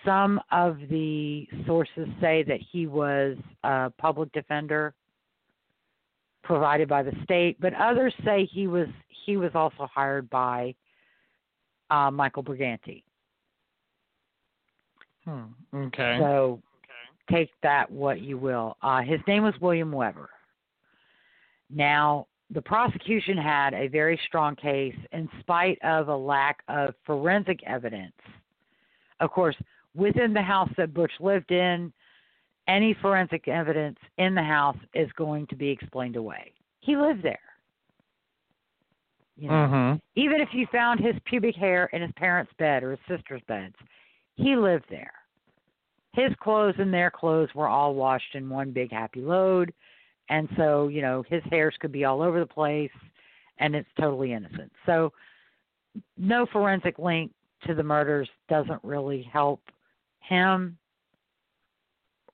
some of the sources say that he was a public defender provided by the state, but others say he was he was also hired by uh, Michael Brigante. Hmm. Okay. So take that what you will. Uh, his name was William Weber. Now, the prosecution had a very strong case in spite of a lack of forensic evidence. Of course, within the house that Butch lived in, any forensic evidence in the house is going to be explained away. He lived there. You know, Mhm. even if you found his pubic hair in his parents' bed or his sister's beds, he lived there. His clothes and their clothes were all washed in one big happy load, and so you know his hairs could be all over the place, and it's totally innocent. So, no forensic link to the murders doesn't really help him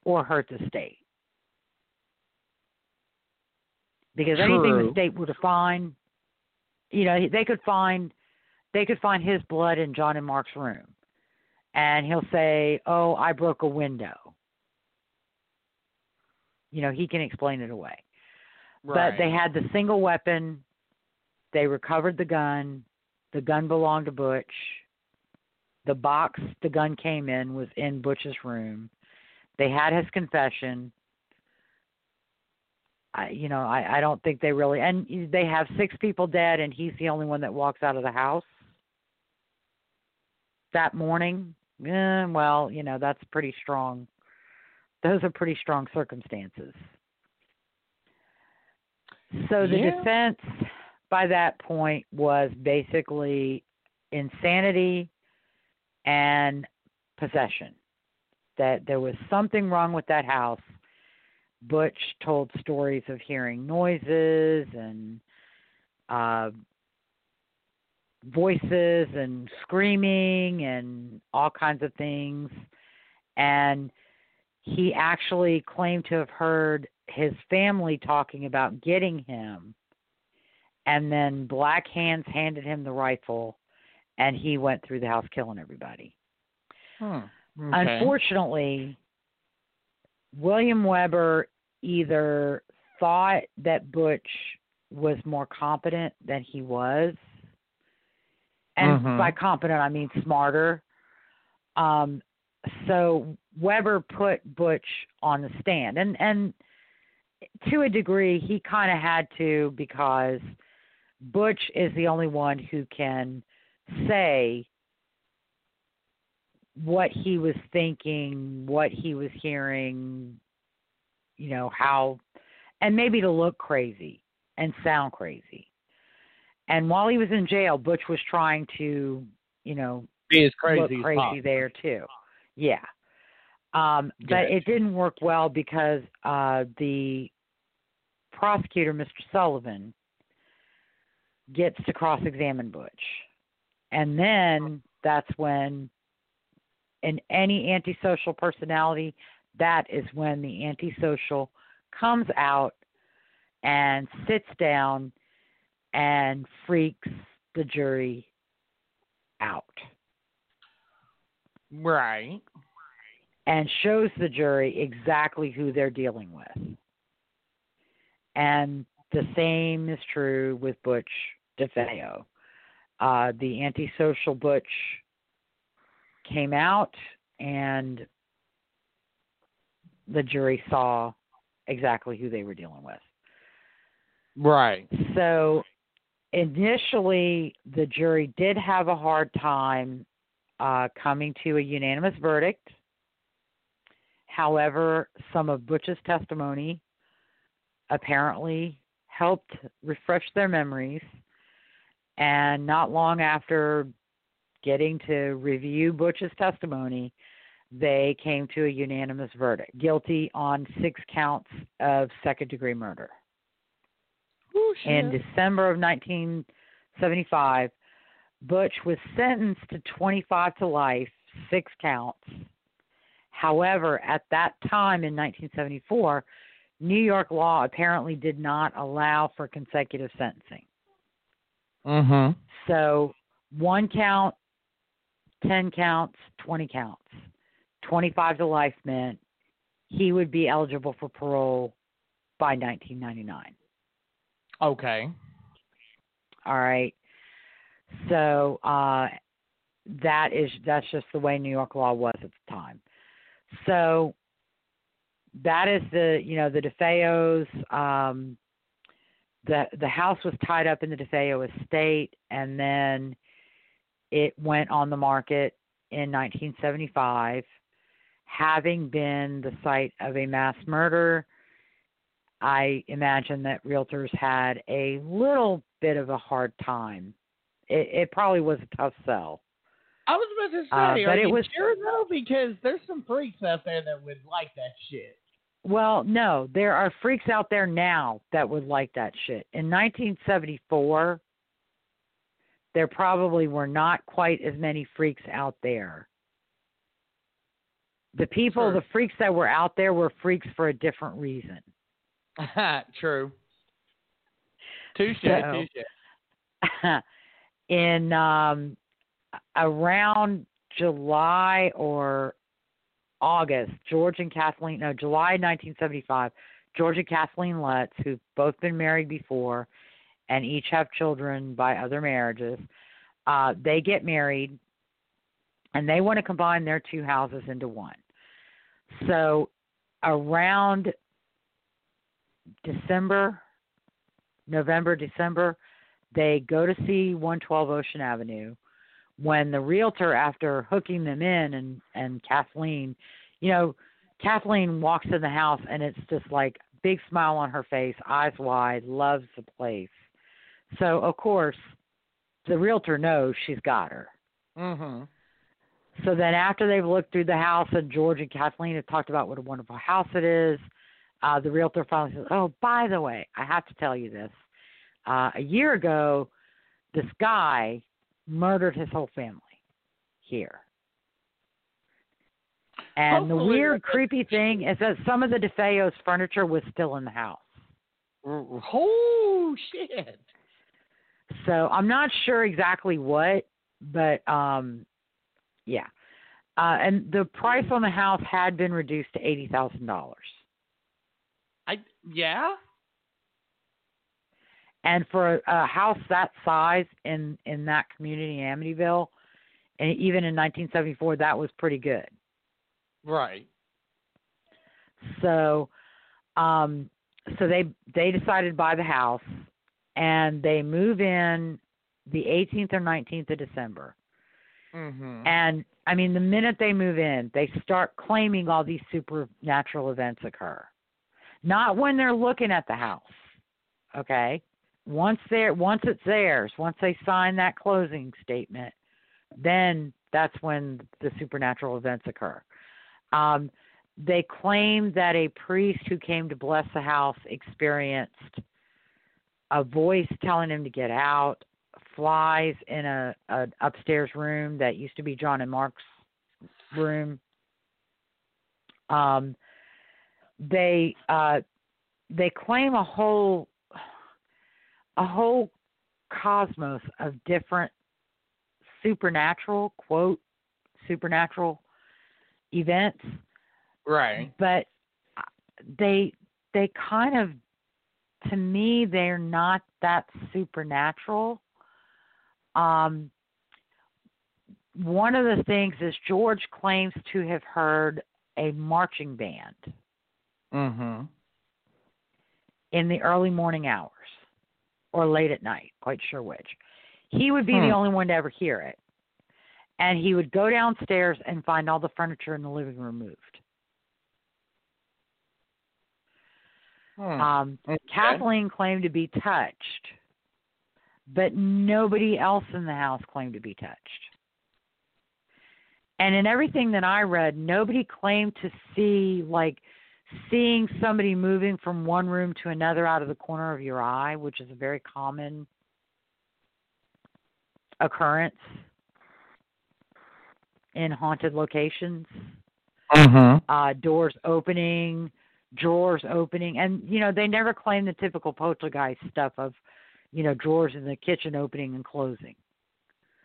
or hurt the state. Because anything the state would find, you know, they could find they could find his blood in John and Mark's room. And he'll say, "Oh, I broke a window." You know, he can explain it away. Right. But they had the single weapon. They recovered the gun. The gun belonged to Butch. The box the gun came in was in Butch's room. They had his confession. I, you know, I, I don't think they really, and they have six people dead, and he's the only one that walks out of the house that morning. Eh, well, you know, that's pretty strong. Those are pretty strong circumstances. So the Yeah. defense by that point was basically insanity and possession. That there was something wrong with that house. Butch told stories of hearing noises and uh, voices and screaming and all kinds of things. And he actually claimed to have heard his family talking about getting him. And then Black Hands handed him the rifle, and he went through the house killing everybody. Hmm. Okay. Unfortunately, William Weber either thought that Butch was more competent than he was, and Mhm. by competent I mean smarter. Um, so Weber put Butch on the stand, and and to a degree he kind of had to because Butch is the only one who can say what he was thinking, what he was hearing, you know, how, and maybe to look crazy and sound crazy. And while he was in jail, Butch was trying to, you know, Be as look crazy as crazy there too. Yeah. Um, but it didn't work well because uh, the prosecutor, Mr. Sullivan, gets to cross examine Butch. And then that's when, in any antisocial personality, that is when the antisocial comes out and sits down and freaks the jury out Right. and shows the jury exactly who they're dealing with. And the same is true with Butch DeFeo. Uh, the antisocial Butch came out, and the jury saw exactly who they were dealing with. Right. So initially, the jury did have a hard time uh, coming to a unanimous verdict. However, some of Butch's testimony apparently helped refresh their memories. And not long after getting to review Butch's testimony, they came to a unanimous verdict guilty on six counts of second degree murder. Ooh, In. December of 1975, Butch was sentenced to 25 to life, six counts. However, at that time in 1974, New York law apparently did not allow for consecutive sentencing. Mhm. So, one count, 10 counts, 20 counts. 25 to life meant he would be eligible for parole by 1999. Okay. All right. So uh, that is that's just the way New York law was at the time. So that is the you know the DeFeos. Um, the the house was tied up in the DeFeo estate, and then it went on the market in 1975, having been the site of a mass murder. I imagine that realtors had a little bit of a hard time. It, it probably was a tough sell. I was about to say, Uh, but it was- sure though? Because there's some freaks out there that would like that shit. Well, no, there are freaks out there now that would like that shit. In 1974, there probably were not quite as many freaks out there. The people, Sure. the freaks that were out there were freaks for a different reason. [laughs] True. Touche. So- touche. [laughs] in um around July or August, George and Kathleen no, July 1975, George and Kathleen Lutz, who've both been married before and each have children by other marriages, uh, they get married and they want to combine their two houses into one. So around December, November, December, they go to see 112 Ocean Avenue. When the realtor, after hooking them in, and and Kathleen, you know, Kathleen walks in the house and it's just like big smile on her face, eyes wide, loves the place. So of course, the realtor knows she's got her. Mhm. So then, after they've looked through the house, and George and Kathleen have talked about what a wonderful house it is, uh, the realtor finally says, "Oh, by the way, I have to tell you this. Uh, a year ago, this guy murdered his whole family here." And the weird, creepy thing is that some of the DeFeo's furniture was still in the house. Oh shit. So I'm not sure exactly what, but um, yeah. Uh, and the price on the house had been reduced to eighty thousand dollars. I yeah. And for a, house that size in in that community in Amityville, and even in 1974, that was pretty good. Right. So, um, so they they decided to buy the house, and they move in the 18th or 19th of December. Mhm. And I mean, the minute they move in, they start claiming all these supernatural events occur. Not when they're looking at the house. Okay? Once they're once it's theirs, once they sign that closing statement, then that's when the supernatural events occur. Um, they claim that a priest who came to bless the house experienced a voice telling him to get out, flies in a, a upstairs room that used to be John and Mark's room. Um, they uh, they claim a whole a whole cosmos of different supernatural quote supernatural events Right. but uh, they they kind of to me they're not that supernatural um one of the things is george claims to have heard a marching band Mhm. in the early morning hours or late at night quite sure which he would be Hmm. the only one to ever hear it and he would go downstairs and find all the furniture in the living room moved Hmm. Um, Okay. Kathleen claimed to be touched, but nobody else in the house claimed to be touched. And in everything that I read, nobody claimed to see like seeing somebody moving from one room to another out of the corner of your eye, which is a very common occurrence in haunted locations Mhm. uh, doors opening, drawers opening, and you know they never claim the typical poltergeist stuff of, you know, drawers in the kitchen opening and closing.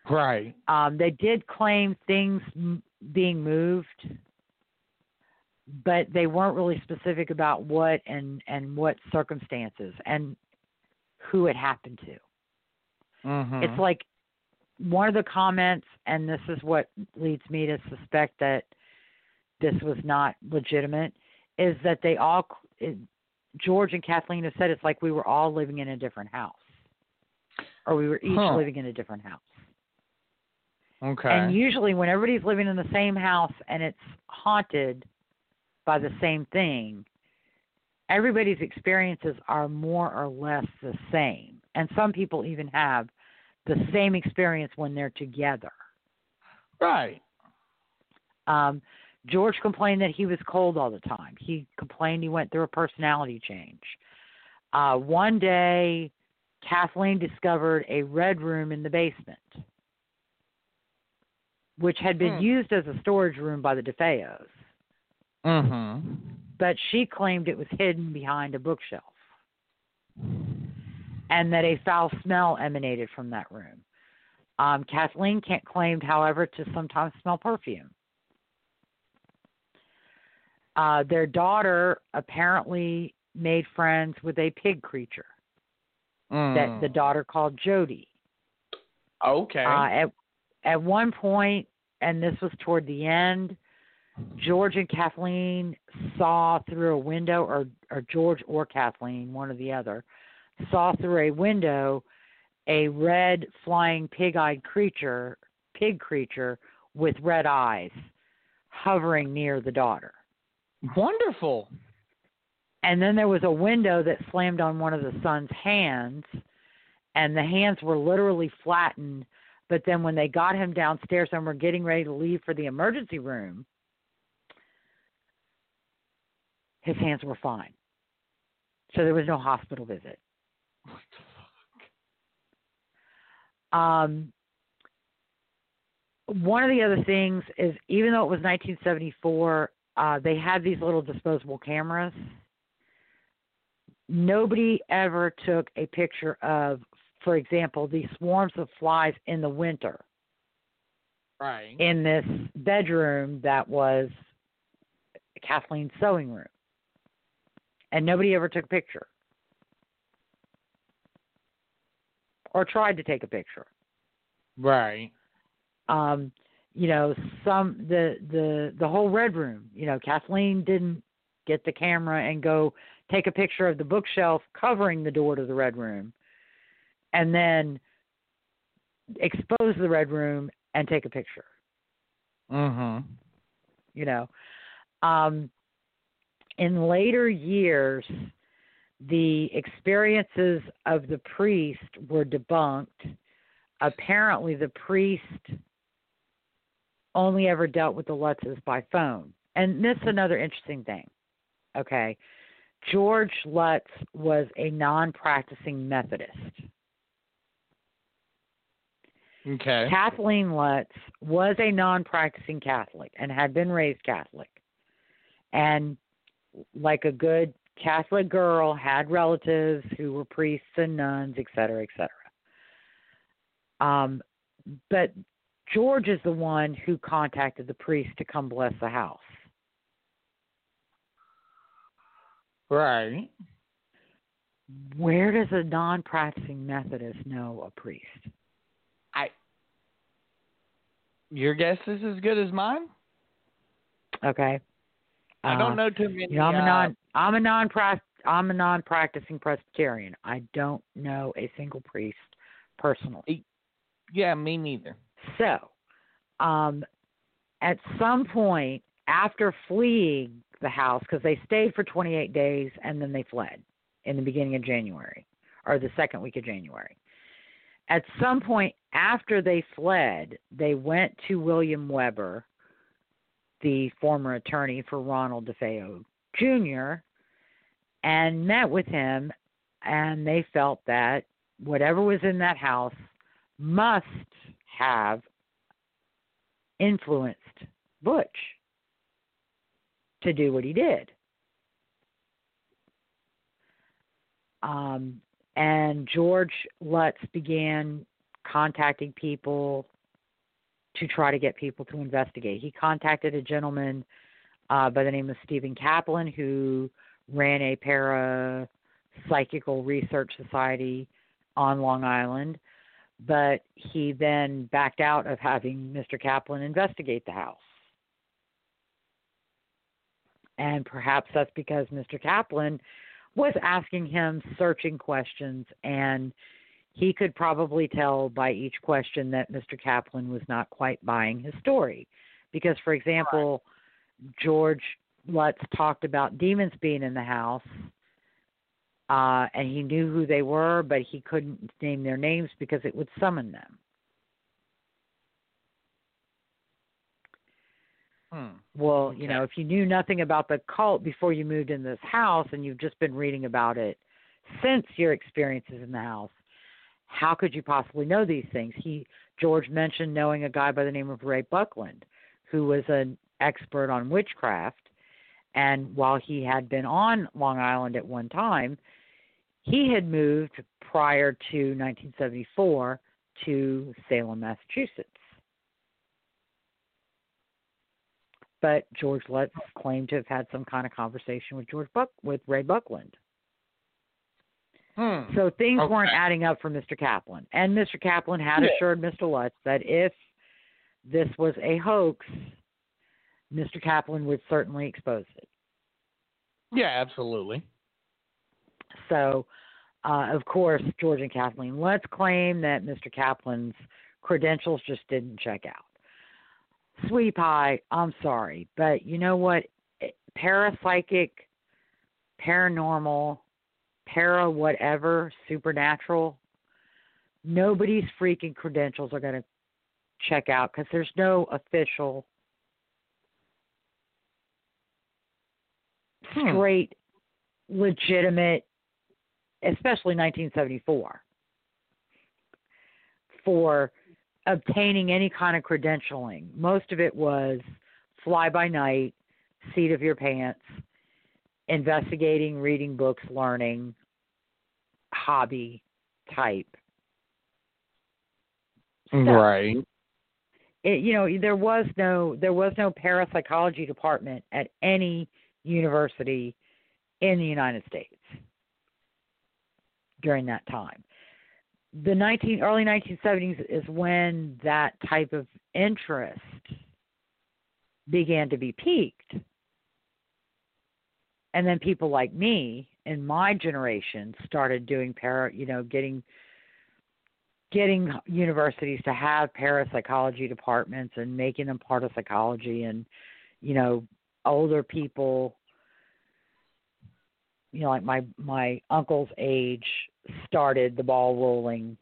Right. Um, they did claim things m- being moved, but they weren't really specific about what and and what circumstances and who it happened to. Mhm. It's like one of the comments, and this is what leads me to suspect that this was not legitimate, is that they all, it, George and Kathleen have said it's like we were all living in a different house, or we were each Huh. living in a different house. okay. And usually, when everybody's living in the same house and it's haunted by the same thing, everybody's experiences are more or less the same. And some people even have the same experience when they're together. right. Um, George complained that he was cold all the time. He complained he went through a personality change. Uh, one day, Kathleen discovered a red room in the basement, which had been Hmm. used as a storage room by the DeFeos, Mhm. but she claimed it was hidden behind a bookshelf and that a foul smell emanated from that room. Um, Kathleen can't claimed, however, to sometimes smell perfume. Uh, their daughter apparently made friends with a pig creature that Mm. the daughter called Jody. Okay. Uh, at at one point, and this was toward the end, George and Kathleen saw through a window, or or George or Kathleen, one or the other, saw through a window a red flying pig-eyed creature, pig creature with red eyes, hovering near the daughter. Wonderful. And then there was a window that slammed on one of the son's hands, and the hands were literally flattened. But then when they got him downstairs and were getting ready to leave for the emergency room, his hands were fine. So there was no hospital visit. What the fuck? Um, one of the other things is even though it was 1974, uh, they had these little disposable cameras. Nobody ever took a picture of, for example, these swarms of flies in the winter Right. in this bedroom that was Kathleen's sewing room. And nobody ever took a picture or tried to take a picture. Right. Um, you know, some the the the whole red room. You know, Kathleen didn't get the camera and go take a picture of the bookshelf covering the door to the red room, and then expose the red room and take a picture. Mhm. You know, um, in later years, the experiences of the priest were debunked. Apparently, the priest only ever dealt with the Lutzes by phone. And this is another interesting thing. Okay. George Lutz was a non practicing Methodist. Okay. Kathleen Lutz was a non practicing Catholic and had been raised Catholic. And like a good Catholic girl, had relatives who were priests and nuns, et cetera, et cetera. Um, but George is the one who contacted the priest to come bless the house. Right. Where does a non practicing Methodist know a priest? I. Your guess is as good as mine. Okay. I Uh, don't know too many. You know, I'm a uh, non I'm a non I'm a non practicing Presbyterian. I don't know a single priest personally. Yeah, me neither. So, um, at some point after fleeing the house, because they stayed for 28 days and then they fled in the beginning of January or the second week of January. At some point after they fled, they went to William Weber, the former attorney for Ronald DeFeo Jr., and met with him, and they felt that whatever was in that house must have influenced Butch to do what he did. Um, and George Lutz began contacting people to try to get people to investigate. He contacted a gentleman uh, by the name of Stephen Kaplan who ran a para psychical research society on Long Island, but he then backed out of having Mr. Kaplan investigate the house. And perhaps that's because Mr. Kaplan was asking him searching questions, and he could probably tell by each question that Mr. Kaplan was not quite buying his story. Because, for example, George Lutz talked about demons being in the house, uh, and he knew who they were, but he couldn't name their names because it would summon them. Hmm. Well, you know, if you knew nothing about the cult before you moved in this house and you've just been reading about it since your experiences in the house, how could you possibly know these things? He George mentioned knowing a guy by the name of Ray Buckland, who was an expert on witchcraft, and while he had been on Long Island at one time, he had moved prior to 1974 to Salem, Massachusetts. but George Lutz claimed to have had some kind of conversation with George Buck with Ray Buckland. Hmm. So things Okay. weren't adding up for Mr. Kaplan, and Mr. Kaplan had Yeah. assured Mr. Lutz that if this was a hoax, Mr. Kaplan would certainly expose it. Yeah, absolutely. So, uh, of course, George and Kathleen Lutz claim that Mr. Kaplan's credentials just didn't check out. Sweetie Pie, I'm sorry, but you know what? Parapsychic, paranormal, para whatever, supernatural, nobody's freaking credentials are going to check out because there's no official Hmm. straight, legitimate, especially 1974, for obtaining any kind of credentialing. Most of it was fly by night, seat of your pants, investigating, reading books, learning, hobby type. stuff Right. it, you know there was no there was no parapsychology department at any university in the United States during that time. the 19 early 1970s is when that type of interest began to be piqued. And then people like me in my generation started doing para, you know, getting getting universities to have parapsychology departments and making them part of psychology and you know older people you know like my my uncle's age started the ball rolling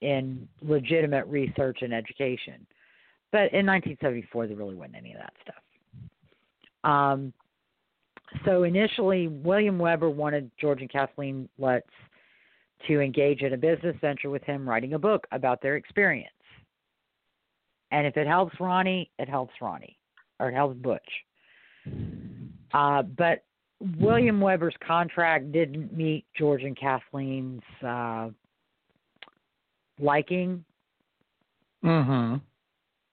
in legitimate research and education. But in 1974 there really wasn't any of that stuff. Um so initially william weber wanted george and kathleen lutz to engage in a business venture with him writing a book about their experience and if it helps ronnie it helps ronnie or it helps butch uh, but William Weber's contract didn't meet George and Kathleen's uh, liking. Mm-hmm.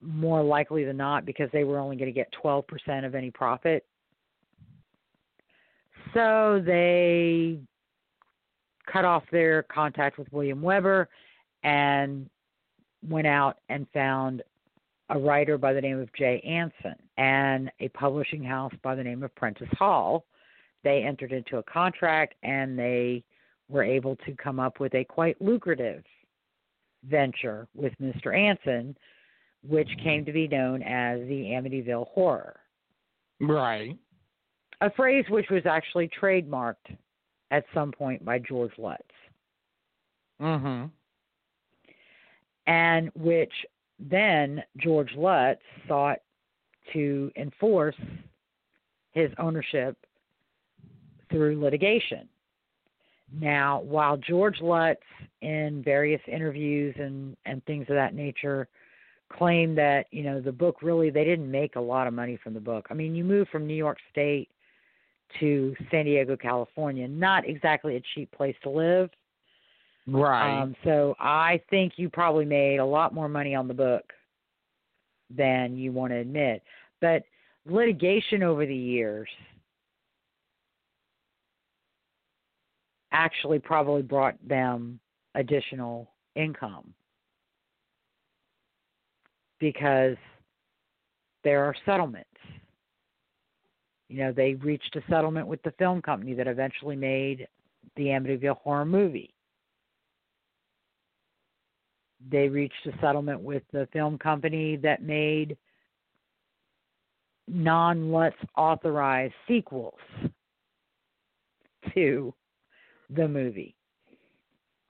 More likely than not, because they were only going to get 12% of any profit. So they cut off their contact with William Weber and went out and found a writer by the name of Jay Anson and a publishing house by the name of Prentice Hall. They entered into a contract and they were able to come up with a quite lucrative venture with Mr. Anson, which came to be known as the Amityville Horror. Right. A phrase which was actually trademarked at some point by George Lutz. Mm-hmm. And which then George Lutz sought to enforce his ownership through litigation. Now, while George Lutz, in various interviews and, and things of that nature, claimed that you know the book really they didn't make a lot of money from the book. I mean, you move from New York State to San Diego, California, not exactly a cheap place to live. Right. Um, so I think you probably made a lot more money on the book than you want to admit. But litigation over the years actually probably brought them additional income because there are settlements. You know, they reached a settlement with the film company that eventually made the Amityville horror movie they reached a settlement with the film company that made non Lutz authorized sequels to the movie.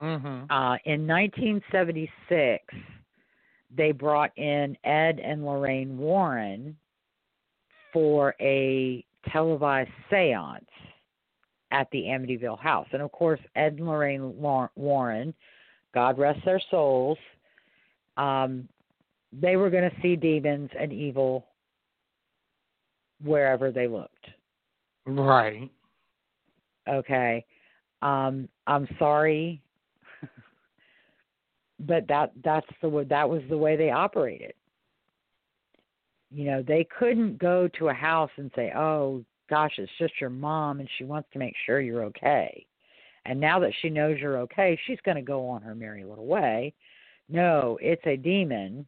Mm-hmm. Uh, in 1976, they brought in Ed and Lorraine Warren for a televised seance at the Amityville house. And of course, Ed and Lorraine Warren God rest their souls, um, they were going to see demons and evil wherever they looked. Right. Okay. Um, I'm sorry, [laughs] but that that's the that was the way they operated. You know, they couldn't go to a house and say, "Oh, gosh, it's just your mom, and she wants to make sure you're okay." And now that she knows you're okay, she's going to go on her merry little way. No, it's a demon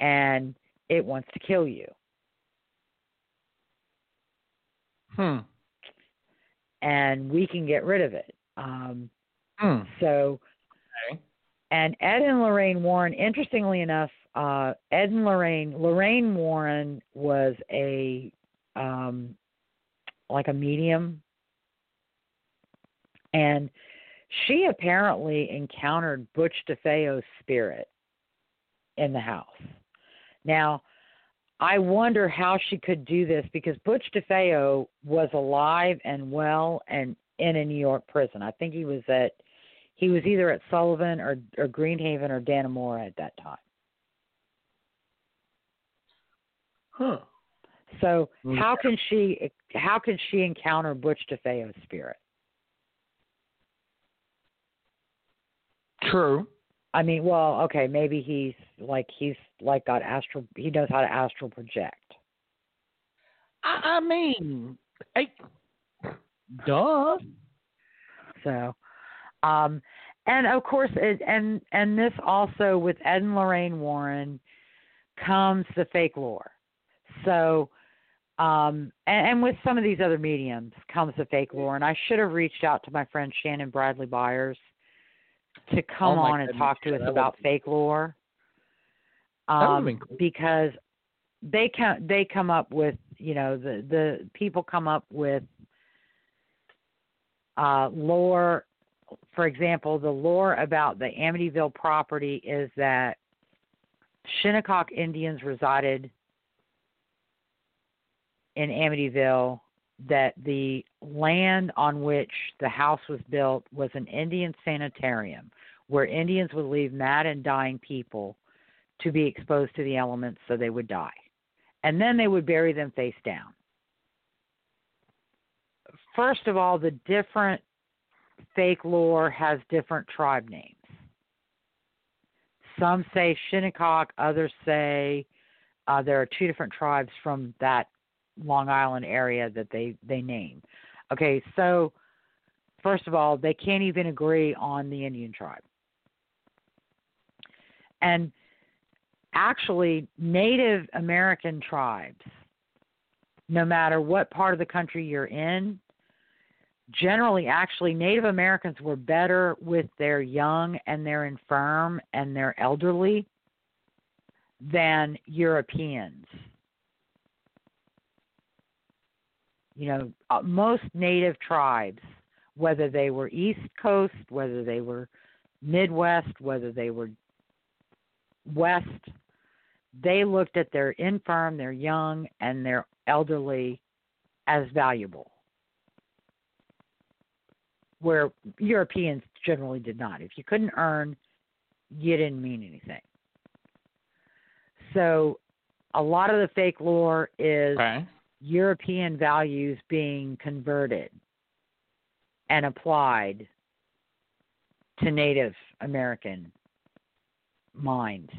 and it wants to kill you. Hmm. And we can get rid of it. Um, hmm. So, okay. and Ed and Lorraine Warren, interestingly enough, uh, Ed and Lorraine, Lorraine Warren was a, um, like a medium and she apparently encountered Butch DeFeo's spirit in the house. Now, I wonder how she could do this because Butch DeFeo was alive and well and in a New York prison. I think he was at he was either at Sullivan or or Greenhaven or Dannemora at that time. Huh. So how can she how can she encounter Butch DeFeo's spirit? True. I mean, well, okay, maybe he's like he's like got astral. He knows how to astral project. I, I mean, I, duh. So, um, and of course, it, and and this also with Ed and Lorraine Warren comes the fake lore. So, um, and, and with some of these other mediums comes the fake lore. And I should have reached out to my friend Shannon Bradley Byers to come Oh, on and talk to us about would- fake lore. Um, cool. because they come they come up with you know the the people come up with uh lore for example the lore about the amityville property is that shinnecock indians resided in amityville that the land on which the house was built was an indian sanitarium where indians would leave mad and dying people to be exposed to the elements so they would die and then they would bury them face down. First of all, the different fake lore has different tribe names. Some say Shinnecock, others say uh, there are two different tribes from that Long Island area that they they name. Okay, so first of all, they can't even agree on the Indian tribe. And actually Native American tribes, no matter what part of the country you're in, generally, actually, Native Americans were better with their young and their infirm and their elderly than Europeans. You know, uh, most Native tribes, whether they were East Coast, whether they were Midwest, whether they were West, they looked at their infirm, their young, and their elderly as valuable, where Europeans generally did not. If you couldn't earn, you didn't mean anything. So, a lot of the fake lore is. European values being converted and applied to Native American minds.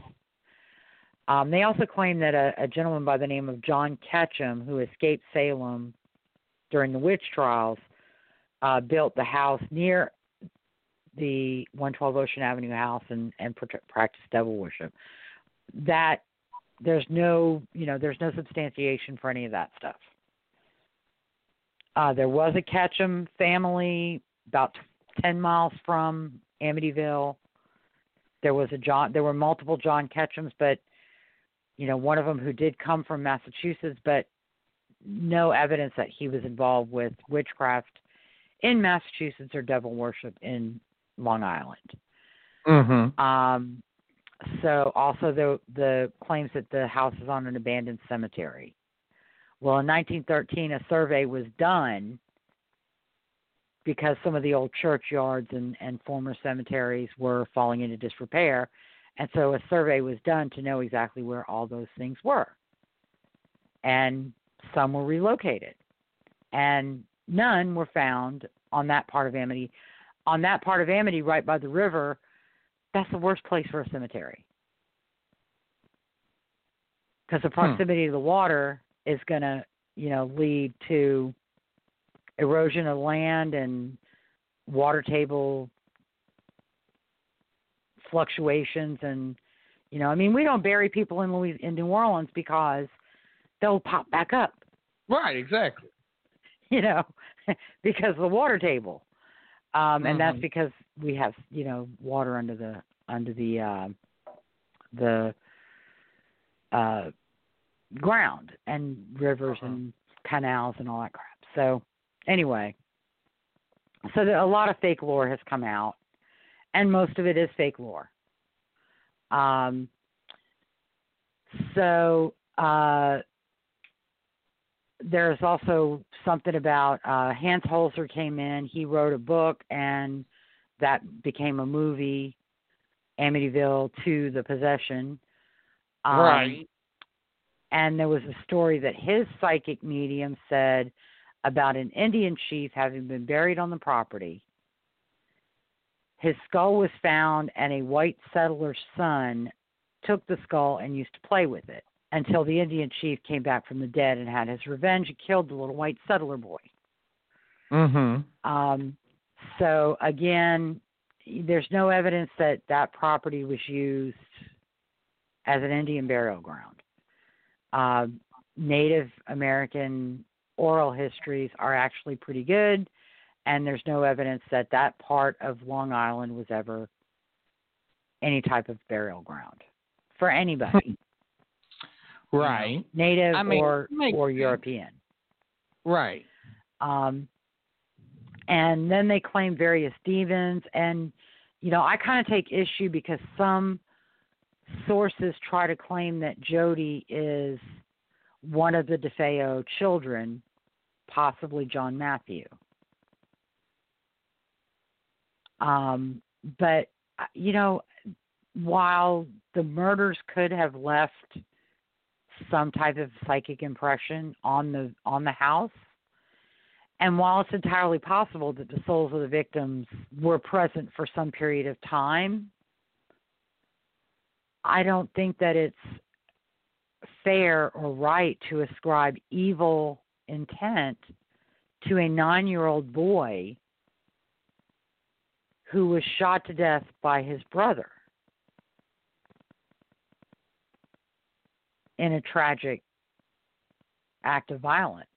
Um, they also claim that a, a gentleman by the name of John Ketchum, who escaped Salem during the witch trials, uh, built the house near the 112 Ocean Avenue house and and practiced devil worship. That there's no you know there's no substantiation for any of that stuff. Uh, there was a Ketchum family about 10 miles from Amityville. There was a John. There were multiple John Ketchums, but you know one of them who did come from Massachusetts, but no evidence that he was involved with witchcraft in Massachusetts or devil worship in Long Island. Mm-hmm. Um, so also the the claims that the house is on an abandoned cemetery. Well, in 1913, a survey was done because some of the old churchyards and, and former cemeteries were falling into disrepair, and so a survey was done to know exactly where all those things were, and some were relocated, and none were found on that part of Amity. On that part of Amity, right by the river, that's the worst place for a cemetery because the hmm. proximity to the water is going to, you know, lead to erosion of land and water table fluctuations and you know, I mean, we don't bury people in Louis in New Orleans because they'll pop back up, Right, exactly. [laughs] you know, [laughs] because of the water table. Um and that's Mhm. because we have, you know, water under the under the uh the uh ground and rivers Uh-huh. and canals and all that crap. So anyway, so the, a lot of fake lore has come out, and most of it is fake lore. Um, so uh, there's also something about uh, Hans Holzer came in. He wrote a book, and that became a movie, Amityville to the Possession. Um, right. and there was a story that his psychic medium said about an Indian chief having been buried on the property. His skull was found, and a white settler's son took the skull and used to play with it until the Indian chief came back from the dead and had his revenge and killed the little white settler boy. Mm-hmm. Um, so again, there's no evidence that that property was used as an Indian burial ground. Uh, Native American oral histories are actually pretty good, and there's no evidence that that part of Long Island was ever any type of burial ground for anybody. [laughs] Right. Native I mean, or or sense. European. Right. Um, and then they claim various demons, and you know I kind of take issue because some sources try to claim that Jody is one of the DeFeo children, possibly John Matthew. Um, but uh, you know, while the murders could have left some type of psychic impression on the on the house, and while it's entirely possible that the souls of the victims were present for some period of time, I don't think that it's fair or right to ascribe evil intent to a nine year old boy who was shot to death by his brother in a tragic act of violence.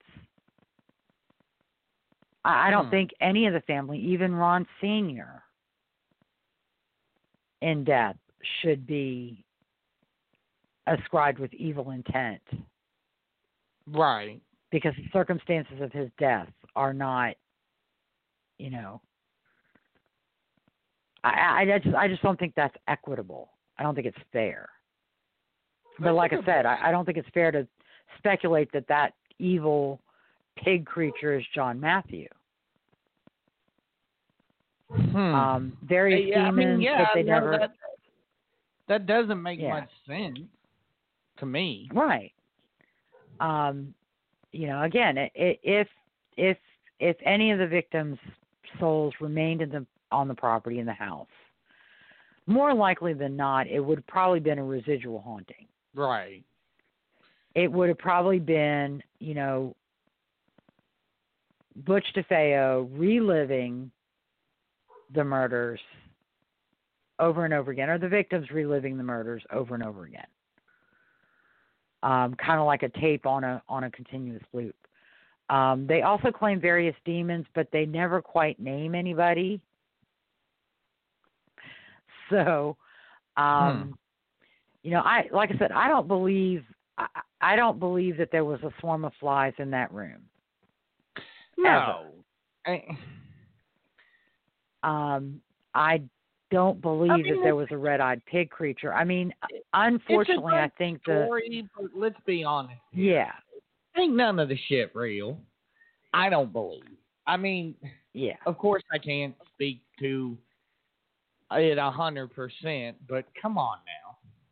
I, I don't Hmm. think any of the family, even Ron Sr., in death, should be ascribed with evil intent Right. because the circumstances of his death are not, you know. I, I, I just I just don't think that's equitable. I don't think it's fair. But like I said, I, I don't think it's fair to speculate that that evil pig creature is John Matthew. Hmm. Um, various yeah, I mean, yeah, but they never that, that doesn't make Yeah. much sense to me. Right. Um, you know, again, if if if any of the victims' souls remained in the on the property in the house, more likely than not, it would probably been a residual haunting. Right. It would have probably been, you know, Butch DeFeo reliving the murders over and over again, or the victims reliving the murders over and over again. Um, kind of like a tape on a on a continuous loop. Um, they also claim various demons, but they never quite name anybody. [laughs] So, um, you know, I like I said, I don't believe I, I don't believe that there was a swarm of flies in that room. No. I, Um, I don't believe mean, that there was a red-eyed pig creature. I mean, unfortunately, I think the story, but let's be honest. yeah, Ain't none of the shit real. I don't believe. I mean, yeah, of course I can't speak to it a hundred percent, but come on now.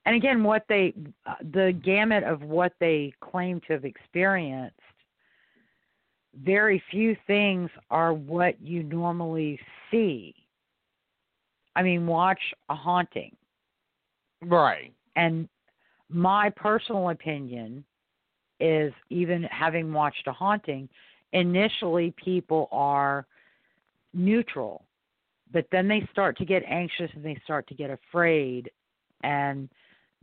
And again, what they uh, the gamut of what they claim to have experienced. Very few things are what you normally see. I mean, watch a haunting. Right. And my personal opinion is even having watched a haunting, initially people are neutral, but then they start to get anxious and they start to get afraid, and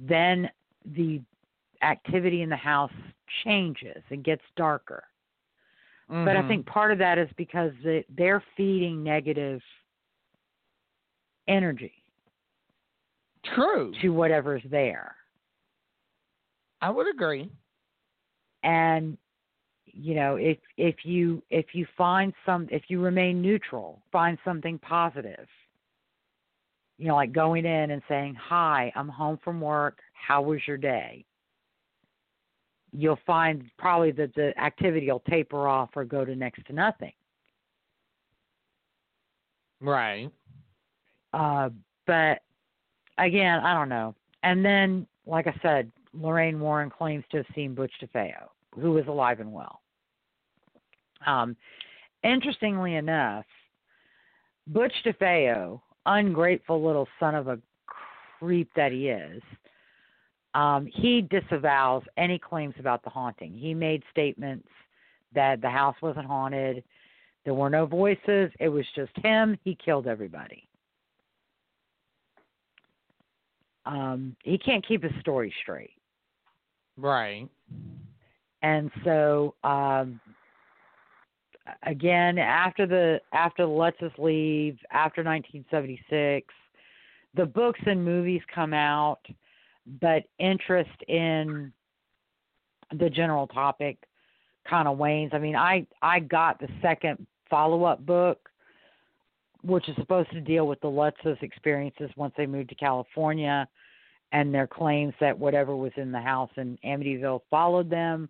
then the activity in the house changes and gets darker. But I Mhm. think part of that is because they're feeding negative energy true. to whatever's there. I would agree. and you know if if you if you find some if you remain neutral find something positive you know like going in and saying hi i'm home from work. How was your day? You'll find probably that the activity will taper off or go to next to nothing. Right. uh but again i don't know. And then like i said lorraine warren claims to have seen butch defeo who is alive and well. Um interestingly enough butch defeo ungrateful little son of a creep that he is, um, he disavows any claims about the haunting. He made statements that the house wasn't haunted, there were no voices, it was just him. He killed everybody. Um, he can't keep his story straight. Right. And so um, again, after the after the Lutzes Leave, after 1976, the books and movies come out, but interest in the general topic kind of wanes. I mean, I I got the second follow up book, which is supposed to deal with the Lutzes experiences once they moved to California, and their claims that whatever was in the house in Amityville followed them.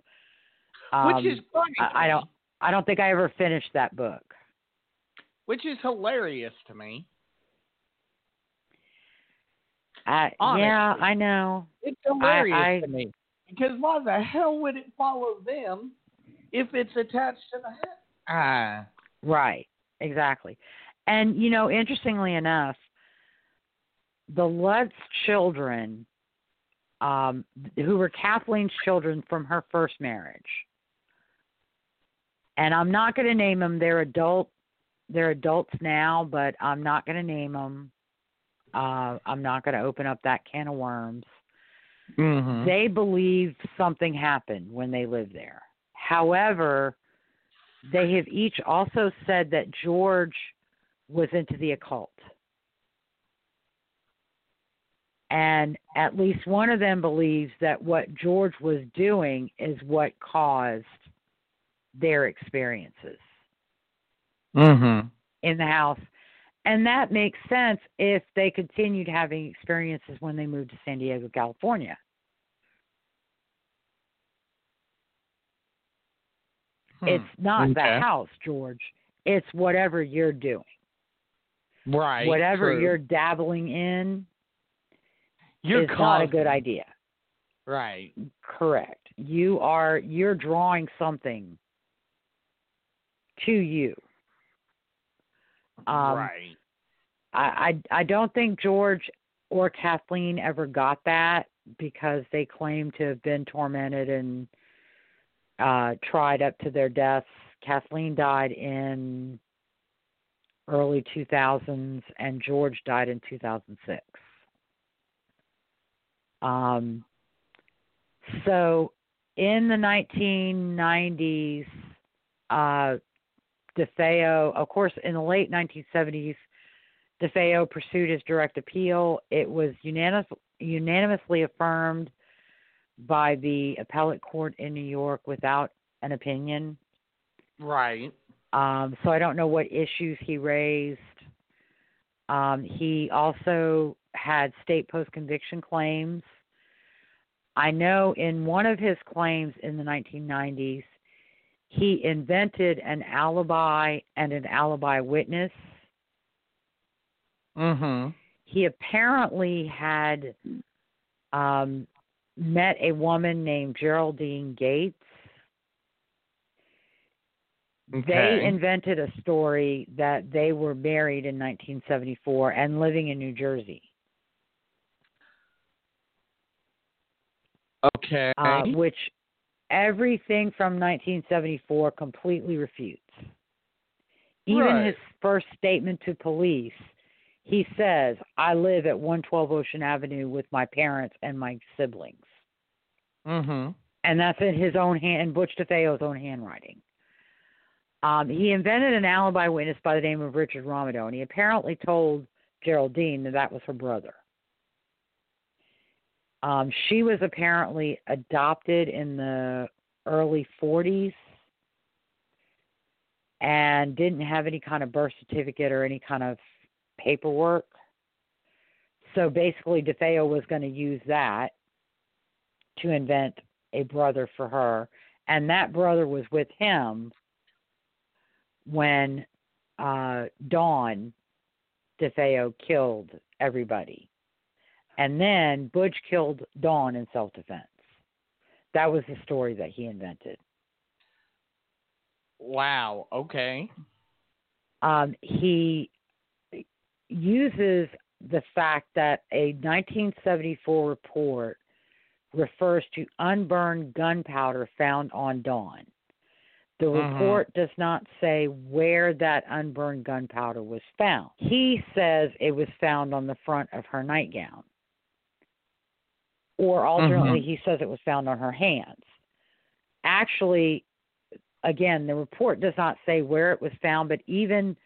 Um, Which is funny. I, I don't I don't think I ever finished that book. Which is hilarious to me. I, Honestly. yeah, I know. It's hilarious I- to me. Because why the hell would it follow them if it's attached to the head? Ah. Right, exactly. And you know, interestingly enough, the Lutz children, um, who were Kathleen's children from her first marriage, and I'm not going to name them. They're adult. They're adults now, but I'm not going to name them. Uh, I'm not going to open up that can of worms. Mm-hmm. They believe something happened when they lived there. However, they have each also said that George was into the occult. And at least one of them believes that what George was doing is what caused their experiences mm-hmm. in the house. And that makes sense if they continued having experiences when they moved to San Diego, California. It's not Okay. the house, George. It's whatever you're doing. right. whatever true. you're dabbling in you're is not a good idea. Right. Correct. You are you're drawing something to you. Um, right. I, I I don't think George or Kathleen ever got that because they claim to have been tormented and uh tried up to their deaths. Kathleen died in early 2000s and George died in 2006. Um so in the 1990s uh DeFeo, of course, in the late 1970s, DeFeo pursued his direct appeal. It was unanimous, unanimously affirmed by the appellate court in New York without an opinion. Right. Um, so I don't know what issues he raised. Um, he also had state post conviction claims. I know in one of his claims in the 1990s, he invented an alibi and an alibi witness. Mm-hmm. He apparently had um, met a woman named Geraldine Gates. Okay. They invented a story that they were married in 1974 and living in New Jersey, Okay. uh, which everything from 1974 completely refutes. Even Right. his first statement to police, he says, I live at 112 Ocean Avenue with my parents and my siblings. mm-hmm. and that's in his own hand, in Butch DeFeo's own handwriting. Um, he invented an alibi witness by the name of Richard Romado, and he apparently told Geraldine that that was her brother. Um, she was apparently adopted in the early 40s and didn't have any kind of birth certificate or any kind of paperwork. So basically, DeFeo was going to use that to invent a brother for her, and that brother was with him when uh, Dawn DeFeo killed everybody, and then Butch killed Dawn in self-defense. That was the story that he invented. Wow. Okay. Um, he uses the fact that a 1974 report refers to unburned gunpowder found on Dawn. The Mhm. report does not say where that unburned gunpowder was found. He says it was found on the front of her nightgown. Or alternately, Mhm. he says it was found on her hands. Actually, again, the report does not say where it was found, but even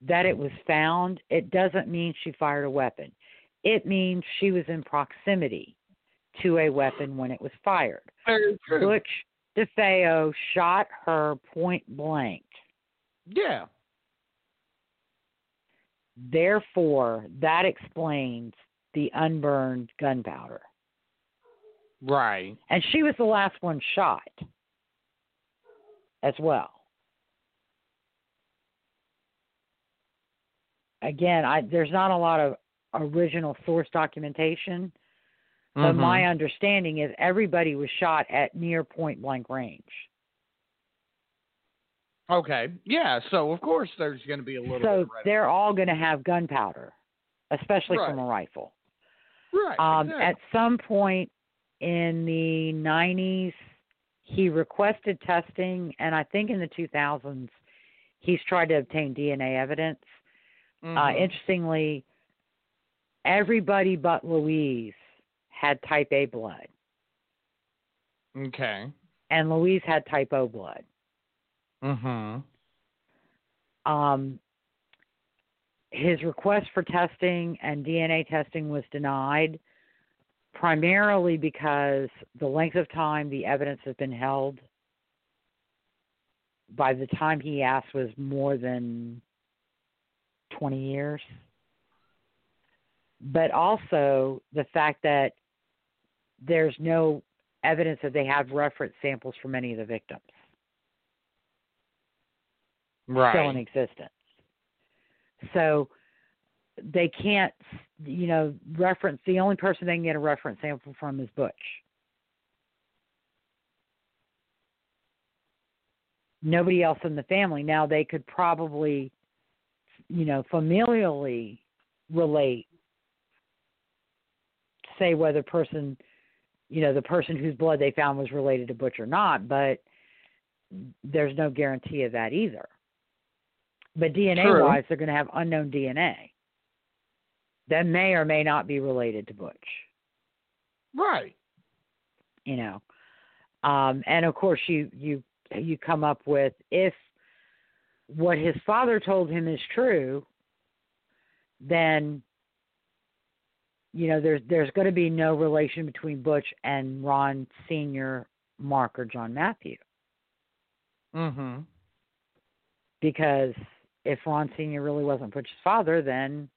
that it was found, it doesn't mean she fired a weapon. It means she was in proximity to a weapon when it was fired. Butch DeFeo shot her point blank. Yeah. Therefore, that explains the unburned gunpowder. Right. And she was the last one shot as well. Again, I there's not a lot of original source documentation, but Mhm. my understanding is everybody was shot at near point blank range. Okay. Yeah. So of course there's going to be a little. So they're all going to have gunpowder, especially from a rifle. right. Um, exactly. At some point in the 90s, he requested testing, and I think in the 2000s, he's tried to obtain DNA evidence. Uh, Mhm. interestingly, everybody but Louise had type A blood, Okay. and Louise had type O blood. Mm Mhm. Um, his request for testing and DNA testing was denied, primarily because the length of time the evidence has been held by the time he asked was more than 20 years. But also the fact that there's no evidence that they have reference samples from any of the victims Right. still in existence. So they can't, you know, reference the only person they can get a reference sample from is Butch. Nobody else in the family. Now they could probably, you know, familially relate, say whether person, you know, the person whose blood they found was related to Butch or not, but there's no guarantee of that either. But DNA True. wise, they're going to have unknown DNA that may or may not be related to Butch. Right. You know, um, and of course, you you you come up with if what his father told him is true, then you know there's there's going to be no relation between Butch and Ron Senior, Mark, or John Matthew Mhm. because if Ron Senior really wasn't Butch's father, then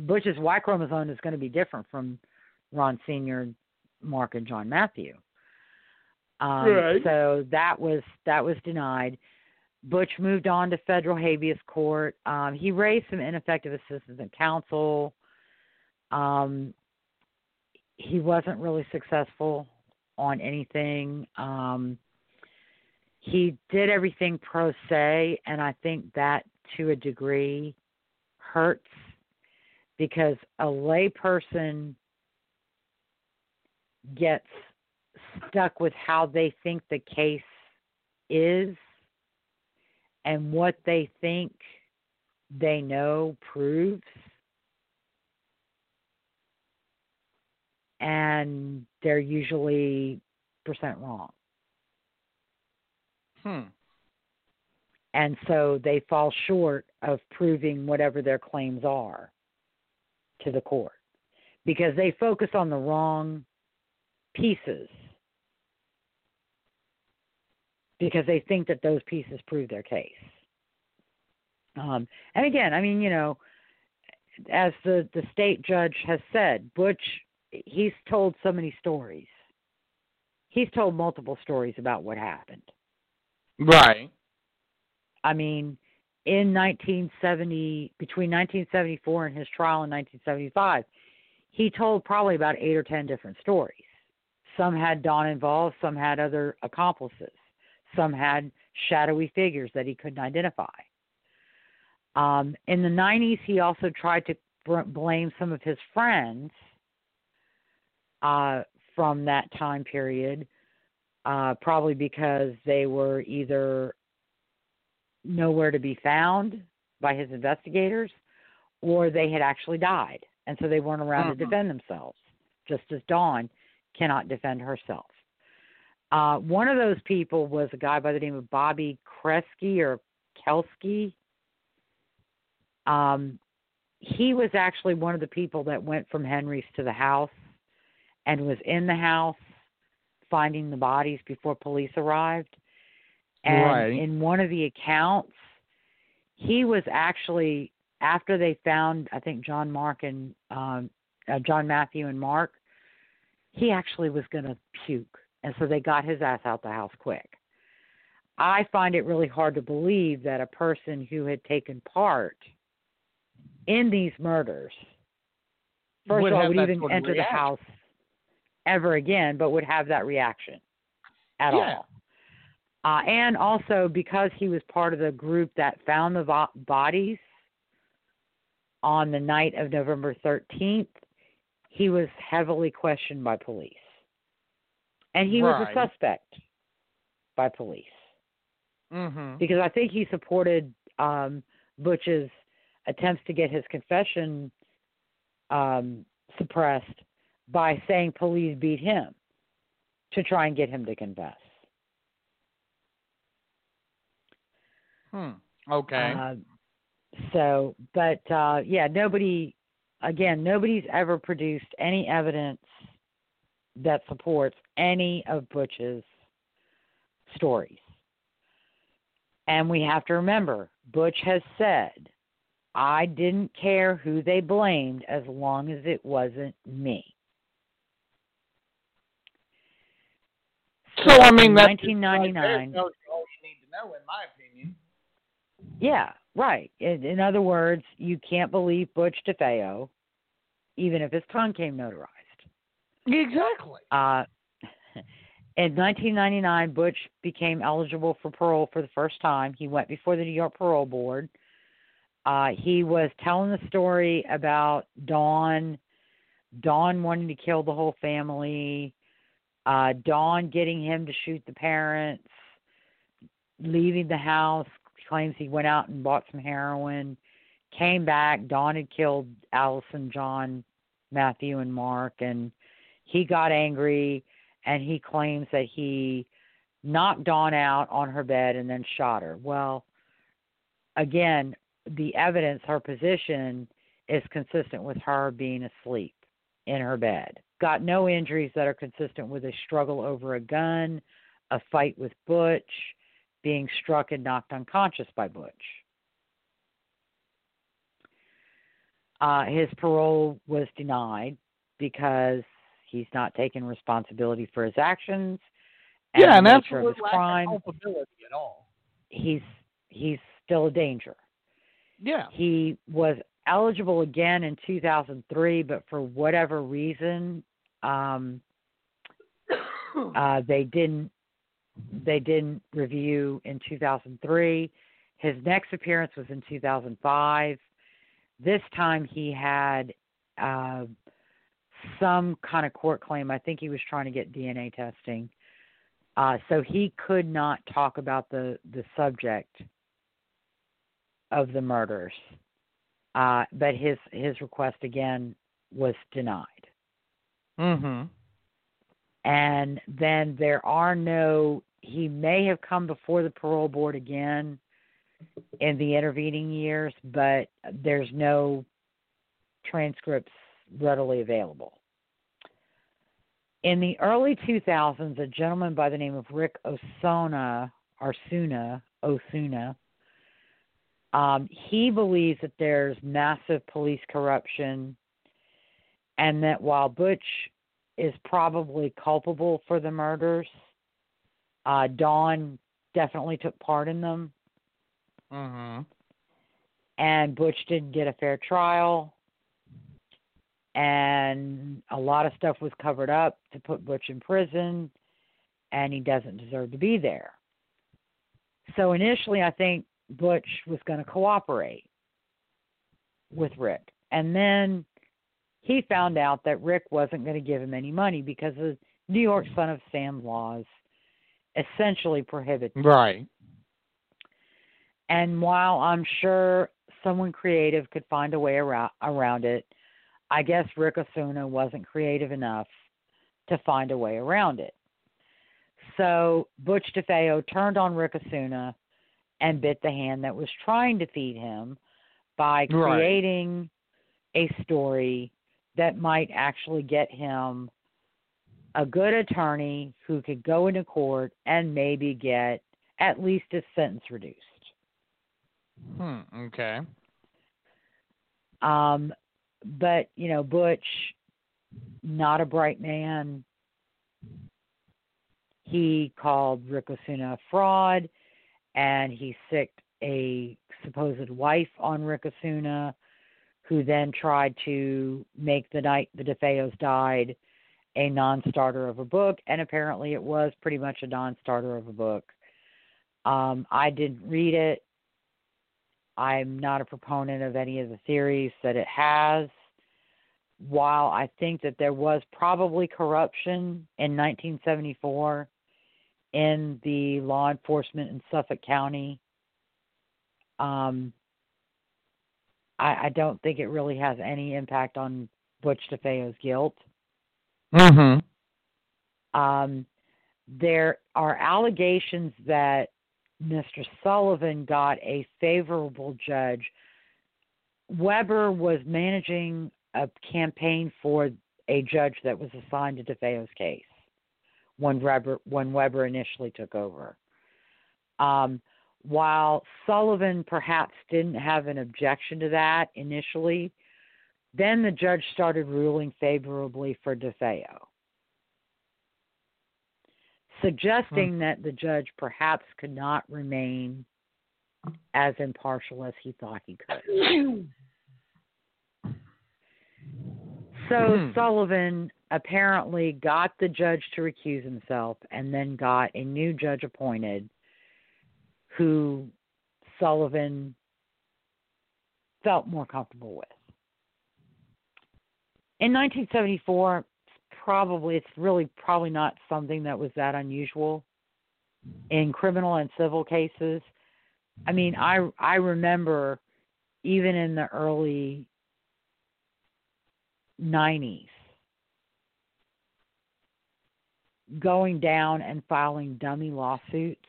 Butch's Y chromosome is going to be different from Ron Senior, Mark, and John Matthew. Um, Right. So that was that was denied. Butch moved on to federal habeas court. Um, he raised some ineffective assistance of counsel. Um, he wasn't really successful on anything. Um, he did everything pro se, and I think that to a degree hurts because a layperson gets stuck with how they think the case is and what they think they know proves. And they're usually percent wrong. Hmm. And so they fall short of proving whatever their claims are to the court because they focus on the wrong pieces because they think that those pieces prove their case. Um, and again, I mean, you know, as the, the state judge has said, Butch, he's told so many stories. He's told multiple stories about what happened. Right. I mean, in 1970, between 1974 and his trial in 1975, he told probably about eight or ten different stories. Some had Dawn involved, some had other accomplices, some had shadowy figures that he couldn't identify. Um, in the 90s, he also tried to br- blame some of his friends uh, from that time period, uh, probably because they were either nowhere to be found by his investigators or they had actually died and so they weren't around to Mhm. defend themselves just as Dawn cannot defend herself. Uh, one of those people was a guy by the name of Bobby Kresge or Kelske. Um, he was actually one of the people that went from Henry's to the house and was in the house finding the bodies before police arrived. And Right. in one of the accounts, he was actually after they found I think John Mark and um uh, John Matthew and Mark, he actually was going to puke. And so they got his ass out the house quick. I find it really hard to believe that a person who had taken part in these murders, first Would of all, would even sort of enter the house ever again, but would have that reaction at Yeah. all. Uh, and also because he was part of the group that found the vo- bodies on the night of November 13th, he was heavily questioned by police. And he was a suspect by police Mm-hmm. because I think he supported um, Butch's attempts to get his confession um, suppressed by saying police beat him to try and get him to confess. Hmm. Okay. Uh, so, but uh, yeah, nobody, again, nobody's ever produced any evidence that supports any of Butch's stories. And we have to remember, Butch has said, I didn't care who they blamed as long as it wasn't me. so I mean, that's 1999. Tells you all you need to know, in my opinion. Yeah, right. In, in other words, you can't believe Butch DeFeo, even if his tongue came notarized. Exactly. Uh, [laughs] in 1999, Butch became eligible for parole for the first time. He went before the New York Parole Board. Uh, he was telling the story about Dawn, Dawn wanting to kill the whole family, uh, Dawn getting him to shoot the parents, leaving the house, claims he went out and bought some heroin, came back, Dawn had killed Allison, John, Matthew, and Mark, and he got angry and he claims that he knocked Dawn out on her bed and then shot her. Well, again, the evidence, her position is consistent with her being asleep in her bed. Got no injuries that are consistent with a struggle over a gun, a fight with Butch, being struck and knocked unconscious by Butch. Uh, his parole was denied because he's not taking responsibility for his actions and yeah, and that's of his crime. culpability at all. He's he's still a danger. Yeah. He was eligible again in 2003, but for whatever reason, um, [coughs] uh, they didn't they didn't review in 2003. His next appearance was in 2005. This time he had uh, some kind of court claim. I think he was trying to get DNA testing. Uh, so he could not talk about the, the subject of the murders. Uh, but his his request again was denied. Mm-hmm. And then there are no he may have come before the parole board again in the intervening years, but there's no transcripts readily available. In the early 2000s, a gentleman by the name of Ric Osuna, Arsuna, Osuna, um, he believes that there's massive police corruption and that while Butch is probably culpable for the murders, uh, Dawn definitely took part in them, Mm-hmm. and Butch didn't get a fair trial. And a lot of stuff was covered up to put Butch in prison, and he doesn't deserve to be there. So initially, I think Butch was going to cooperate with Ric. And then he found out that Ric wasn't going to give him any money because the New York Son of Sam laws essentially prohibit Right. and while I'm sure someone creative could find a way around, around it, I guess Ric Osuna wasn't creative enough to find a way around it. So Butch DeFeo turned on Ric Osuna and bit the hand that was trying to feed him by Right. creating a story that might actually get him a good attorney who could go into court and maybe get at least a sentence reduced. Hmm. Okay. Um, but you know, Butch, not a bright man. He called Ric Osuna a fraud, and he sicked a supposed wife on Ric Osuna, who then tried to make the night the DeFeos died a non-starter of a book, and apparently it was pretty much a non-starter of a book. Um, I didn't read it. I'm not a proponent of any of the theories that it has. While I think that there was probably corruption in 1974 in the law enforcement in Suffolk County, um, I, I don't think it really has any impact on Butch DeFeo's guilt. Mm-hmm. Um, there are allegations that Mr. Sullivan got a favorable judge. Weber was managing a campaign for a judge that was assigned to DeFeo's case when Weber when Weber initially took over. Um, while Sullivan perhaps didn't have an objection to that initially, then the judge started ruling favorably for DeFeo, suggesting that the judge perhaps could not remain as impartial as he thought he could. [clears throat] So Hmm. Sullivan apparently got the judge to recuse himself and then got a new judge appointed who Sullivan felt more comfortable with. In 1974, probably it's really probably not something that was that unusual in criminal and civil cases. I mean, I I remember even in the early 90s going down and filing dummy lawsuits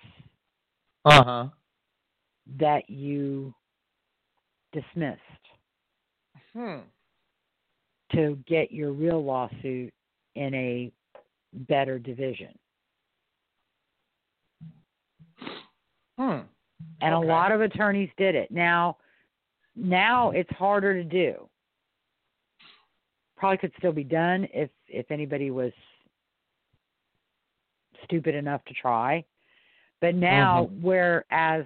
Uh huh. that you dismissed Hmm. to get your real lawsuit in a better division. Hmm. And Okay. a lot of attorneys did it. Now now it's harder to do. Probably could still be done if if anybody was stupid enough to try. But now whereas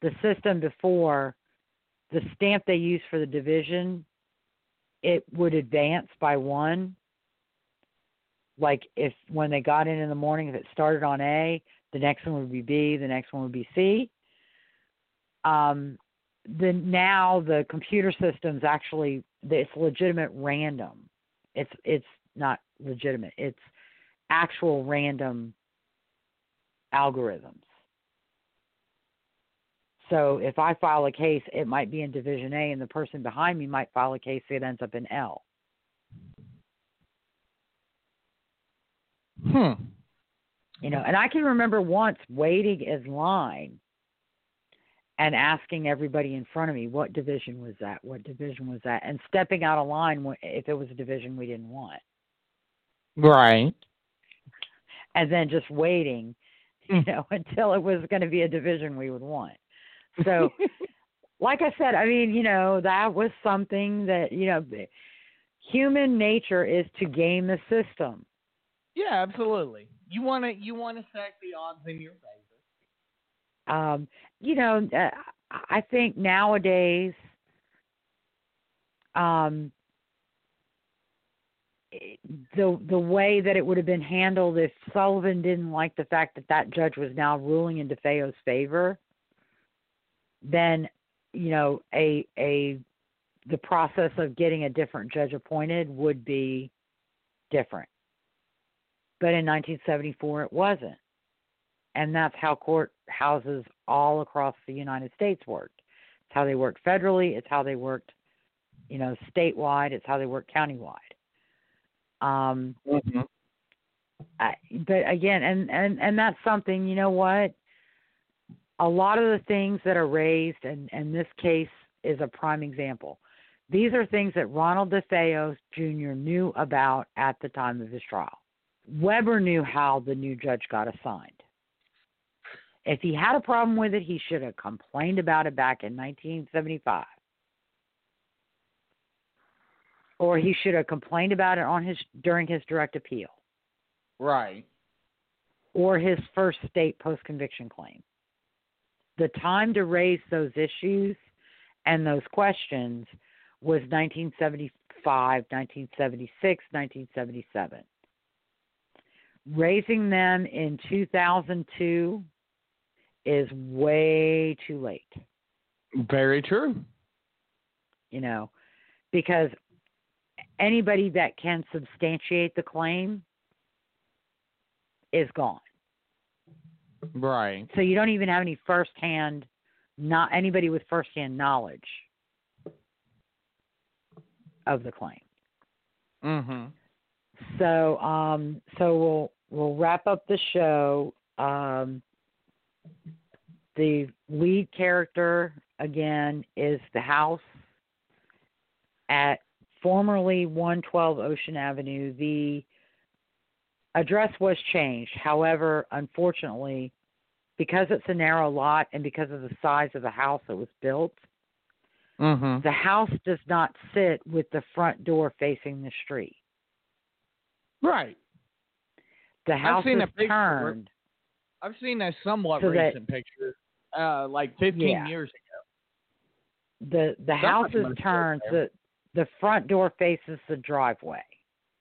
the system before the stamp they used for the division it would advance by one like if when they got in in the morning if it started on A, the next one would be B, the next one would be C. Um, the now the computer systems actually it's legitimate random. It's it's not legitimate. It's actual random algorithms. So if I file a case, it might be in Division A, and the person behind me might file a case that ends up in L. Hmm. You know, and I can remember once waiting in line and asking everybody in front of me what division was that, what division was that, and stepping out of line if it was a division we didn't want, Right. and then just waiting, [laughs] you know, until it was going to be a division we would want. So, [laughs] like I said, I mean, you know, that was something that you know, human nature is to game the system. Yeah, absolutely. You want to you want to stack the odds in your favor. um, you know, uh, I think nowadays, um, the the way that it would have been handled if Sullivan didn't like the fact that that judge was now ruling in DeFeo's favor, then you know a a the process of getting a different judge appointed would be different. But in 1974, it wasn't and that's how court houses all across the United States worked. It's how they worked federally. It's how they worked, you know, statewide. It's how they worked countywide. Um, I, but again, and and and that's something. You know what? A lot of the things that are raised, and and this case is a prime example. These are things that Ronald DeFeo Jr. knew about at the time of his trial. Weber knew how the new judge got assigned. If he had a problem with it, he should have complained about it back in 1975. Or he should have complained about it on his during his direct appeal Right. or his first state post conviction claim. The time to raise those issues and those questions was 1975, 1976, 1977. Raising them in 2002 is way too late, Very true. you know, because anybody that can substantiate the claim is gone. Right. So you don't even have any firsthand, not anybody with firsthand knowledge of the claim. Mhm. So, um, so we'll we'll wrap up the show. Um, the lead character again is the house at formerly 112 Ocean Avenue. The address was changed. However, unfortunately, because it's a narrow lot and because of the size of the house that was built, Mhm. the house does not sit with the front door facing the street. Right. The house is turned. I've seen a somewhat So that- recent picture, uh, like 15 Yeah. years ago. the the house Somebody is turned the the front door faces the driveway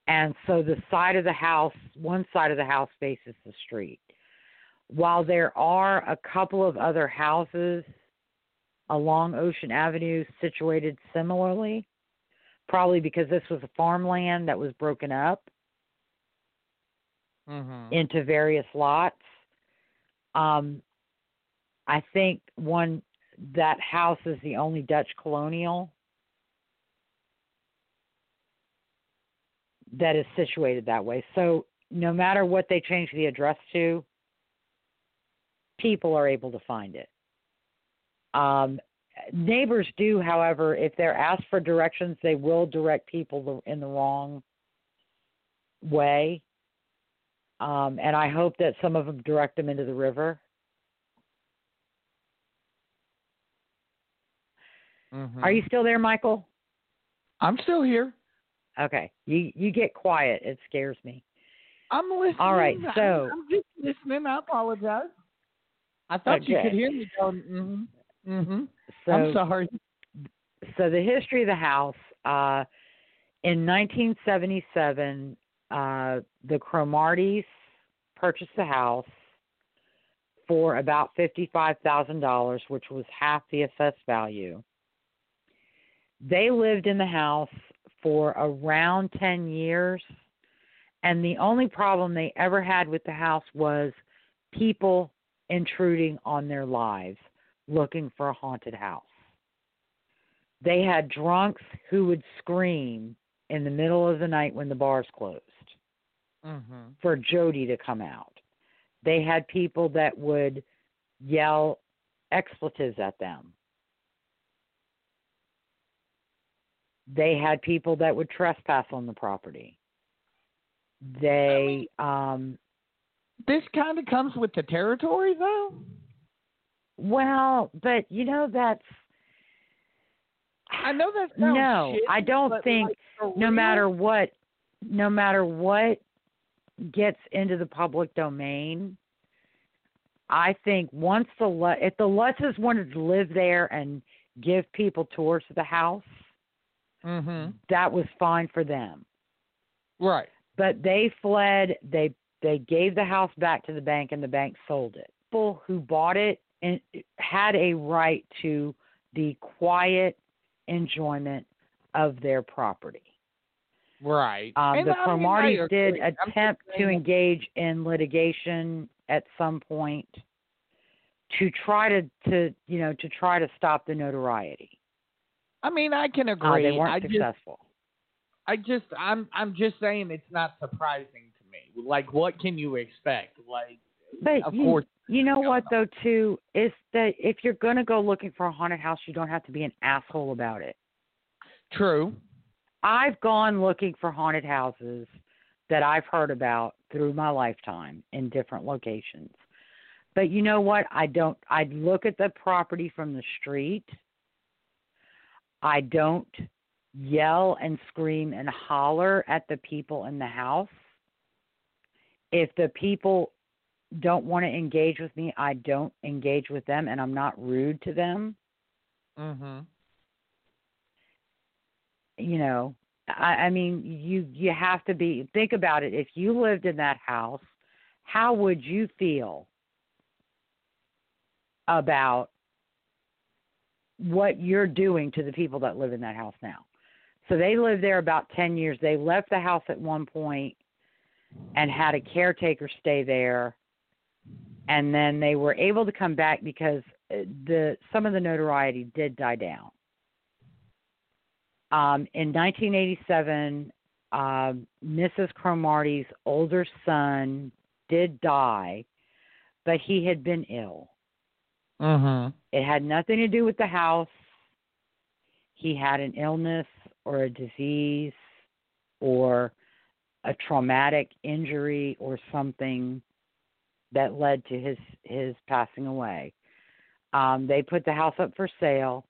and so the side of the house one side of the house faces the street while there are a couple of other houses along ocean avenue situated similarly probably because this was a farmland that was broken up Mhm. into various lots. Um, I think one that house is the only Dutch colonial that is situated that way. So no matter what they change the address to, people are able to find it. Um, neighbors do, however, if they're asked for directions, they will direct people in the wrong way um, and I hope that some of them direct them into the river. Mhm. Are you still there, Michael? I'm still here. Okay, you you get quiet. It scares me. I'm listening. All right, so- I'm just listening. I apologize. I thought you could hear me going. Mhm. Mhm. So I'm sorry. so the history of the house uh, in 1977 uh, the cromarties purchased the house for about $55,000 which was half the assessed value they lived in the house for around 10 years and the only problem they ever had with the house was people intruding on their lives looking for a haunted house they had drunks who would scream in the middle of the night when the bars closed Mhm. for Jody to come out. They had people that would yell expletives at them. They had people that would trespass on the property. They um This kind of comes with the territory, though. well, but you know that's I know that's no, shitty, I don't think like, no real? matter what no matter what gets into the public domain i think once the if the Lutzes wanted to live there and give people tours of the house Mhm. that was fine for them Right. but they fled they they gave the house back to the bank and the bank sold it people who bought it and had a right to the quiet enjoyment of their property Right. Um, And the Cromarties did. Attempt to engage in litigation at some point to try to, to you know to try to stop the notoriety. I mean, I can oh, agree. they weren't I just, successful. I just, I'm, I'm just saying it's not surprising to me Like, what can you expect? Like, But of you, course, you know what though too is that if you're gonna go looking for a haunted house, you don't have to be an asshole about it. true. I've gone looking for haunted houses that I've heard about through my lifetime in different locations. But you know what? I don't I look at the property from the street. I don't yell and scream and holler at the people in the house. If the people don't want to engage with me, I don't engage with them and I'm not rude to them. Mhm. you know I, I mean you you have to be think about it if you lived in that house how would you feel about what you're doing to the people that live in that house now so they lived there about 10 years they left the house at one point and had a caretaker stay there and then they were able to come back because uh, the some of the notoriety did die down um, in 1987, um, Mrs. Cromarty's older son did die, but he had been ill. Mhm. It had nothing to do with the house. He had an illness or a disease or a traumatic injury or something that led to his his passing away. Um, they put the house up for sale.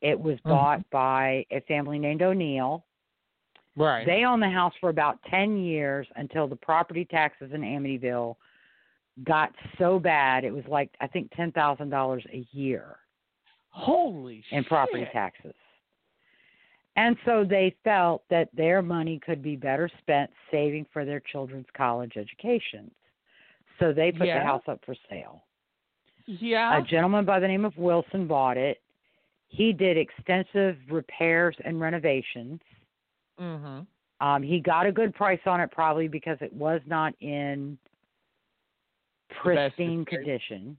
It was Mhm. bought by a family named O'Neill. Right. They owned the house for about 10 years until the property taxes in Amityville got so bad it was like I think $10,000 a year Holy in property taxes. And so they felt that their money could be better spent saving for their children's college educations. So they put Yeah. the house up for sale. Yeah. A gentleman by the name of Wilson bought it. He did extensive repairs and renovations. mhm. Um, he got a good price on it probably because it was not in pristine condition.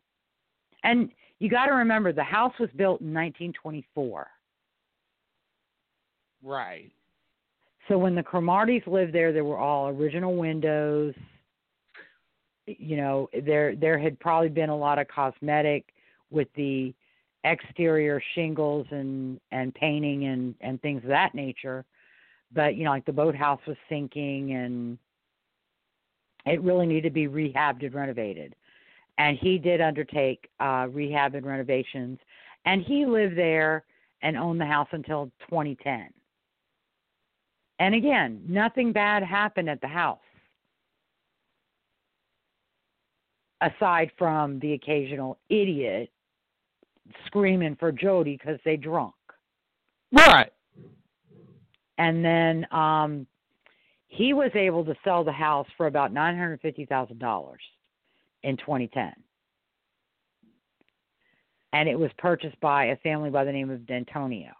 And you got to remember the house was built in 1924. Right. So when the Cromartys lived there, there were all original windows. You know, there there had probably been a lot of cosmetic with the exterior shingles and and painting and and things of that nature. But you know, like the boathouse was sinking and it really needed to be rehabbed and renovated. And he did undertake uh rehab and renovations and he lived there and owned the house until 2010. And again, nothing bad happened at the house. Aside from the occasional idiot screaming for Jody because they drunk. Right. And then um he was able to sell the house for about nine hundred fifty thousand dollars in twenty ten. And it was purchased by a family by the name of D'Antonio.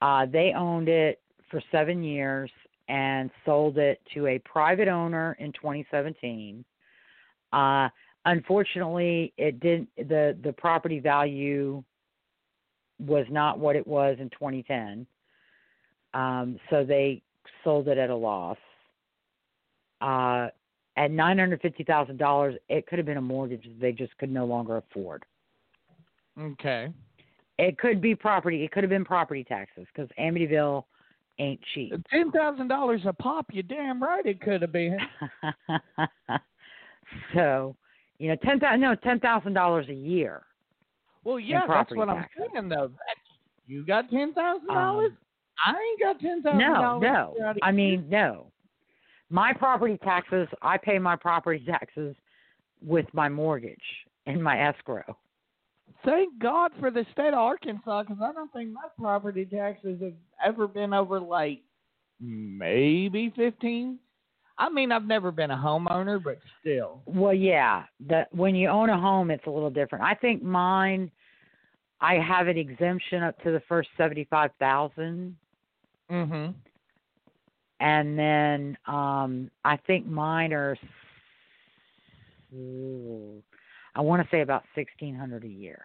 Uh, they owned it for seven years and sold it to a private owner in 2017. Uh, unfortunately, it didn't. the The property value was not what it was in 2010. Um, so they sold it at a loss. Uh, at nine hundred fifty thousand dollars, it could have been a mortgage that they just could no longer afford. Okay. It could be property. It could have been property taxes because Amityville ain't cheap. Ten thousand dollars a pop. You damn right it could have been. [laughs] so, you know, ten thousand no ten thousand dollars a year. Well, yeah, that's what taxes. I'm saying though. That's, you got ten thousand dollars. I ain't got ten thousand no, dollars. no. I mean, no. My property taxes. I pay my property taxes with my mortgage and my escrow. thank God for the state of Arkansas because I don't think my property taxes have ever been over like maybe fifteen. I mean, I've never been a homeowner, but still. Well, yeah. The when you own a home, it's a little different. I think mine. I have an exemption up to the first seventy-five thousand, Mhm. and then um I think mine are. ooh, I want to say about sixteen hundred a year.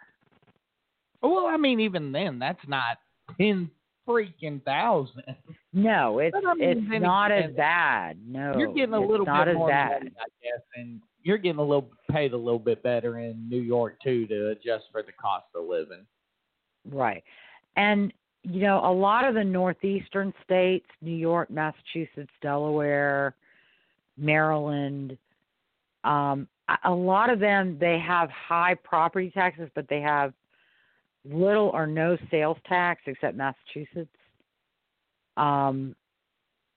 Well, I mean, even then, that's not ten freaking thousand. No, it's I mean, it's not as bad. No, you're getting a little not bit as more bad. money, I guess, and you're getting a little paid a little bit better in New York too to adjust for the cost of living. Right. And you know, a lot of the northeastern states, New York, Massachusetts, Delaware, Maryland, um a- lot of them they have high property taxes, but they have little or no sales tax except Massachusetts. Um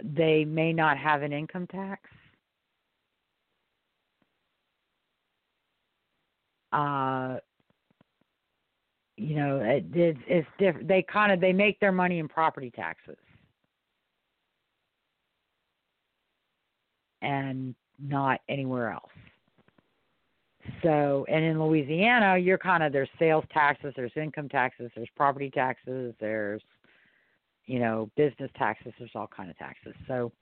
they may not have an income tax. Uh you know it, it's it's different they kind of they make their money in property taxes. And not anywhere else. So and in louisiana you're kind of there's sales taxes there's income taxes there's property taxes there's you know business taxes there's all kind of taxes. So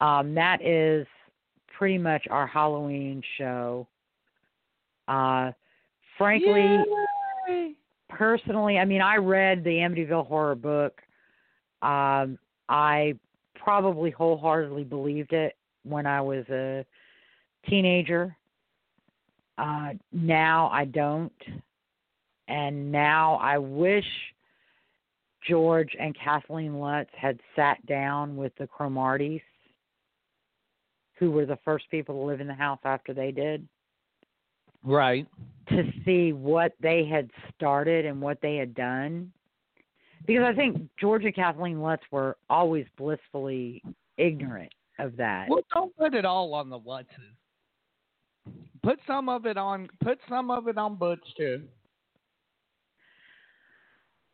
um that is pretty much our halloween show. Uh frankly Yay! Personally, I mean, I read the Amityville horror book. Um, I probably wholeheartedly believed it when I was a teenager. Uh, now I don't. And now I wish George and Kathleen Lutz had sat down with the Cromarties, who were the first people to live in the house after they did Right. to see what they had started and what they had done. Because I think George and Kathleen Lutz were always blissfully ignorant of that. Well, don't put it all on the Lutzes. Put some of it on. Put some of it on Butch too.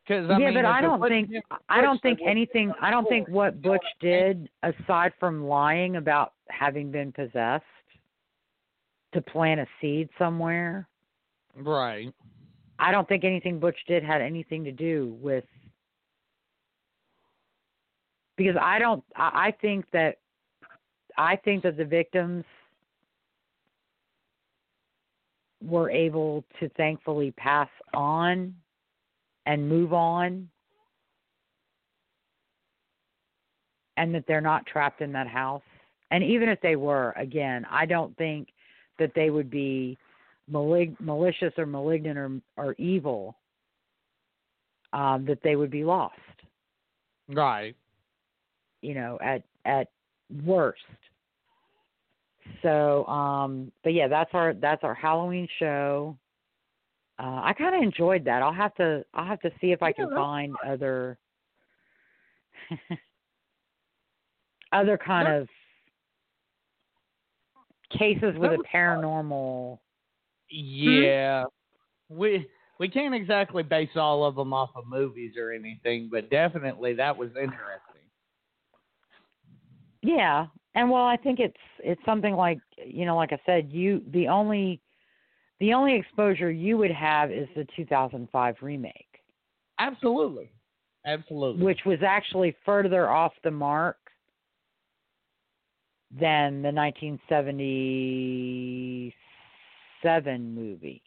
Because I yeah, mean, but I don't think him, I don't Butch, there think wouldn't anything I don't think what You Butch what I'm saying? did aside from lying about having been possessed to plant a seed somewhere. Right. I don't think anything Butch did had anything to do with because I don't I think that I think that the victims were able to thankfully pass on and move on and that they're not trapped in that house. And even if they were, again, I don't think that they would be malig- malicious or malignant or or evil um that they would be lost. Right. you know at at worst. So um but yeah that's our that's our halloween show. Uh i kind of enjoyed that. I'll have to i'll have to see if i can find other [laughs] other kind of cases with that a was paranormal hmm? Yeah. We we can't exactly base all of them off of movies or anything, but definitely that was interesting. Yeah, and well, I think it's it's something like you know, like I said, you the only the only exposure you would have is the 2005 remake, Absolutely. Absolutely. which was actually further off the mark than the 1977 movie.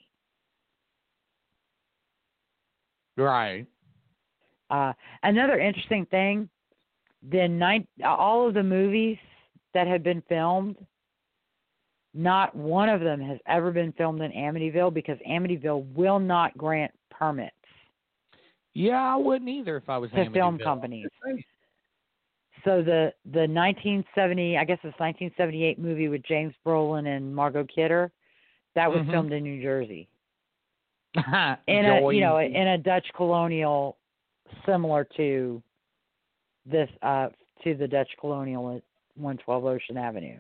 right. Uh, another interesting thing, the night all of the movies that have been filmed, not one of them has ever been filmed in Amityville because Amityville will not grant permits Yeah, I wouldn't either if I was to film Amityville. companies. So the the 1970, I guess it's 1978 movie with James Brolin and Margot Kidder, that was Mhm. filmed in New Jersey. [laughs] in a you know in a Dutch colonial similar to this uh to the Dutch colonial at 112 Ocean Avenue.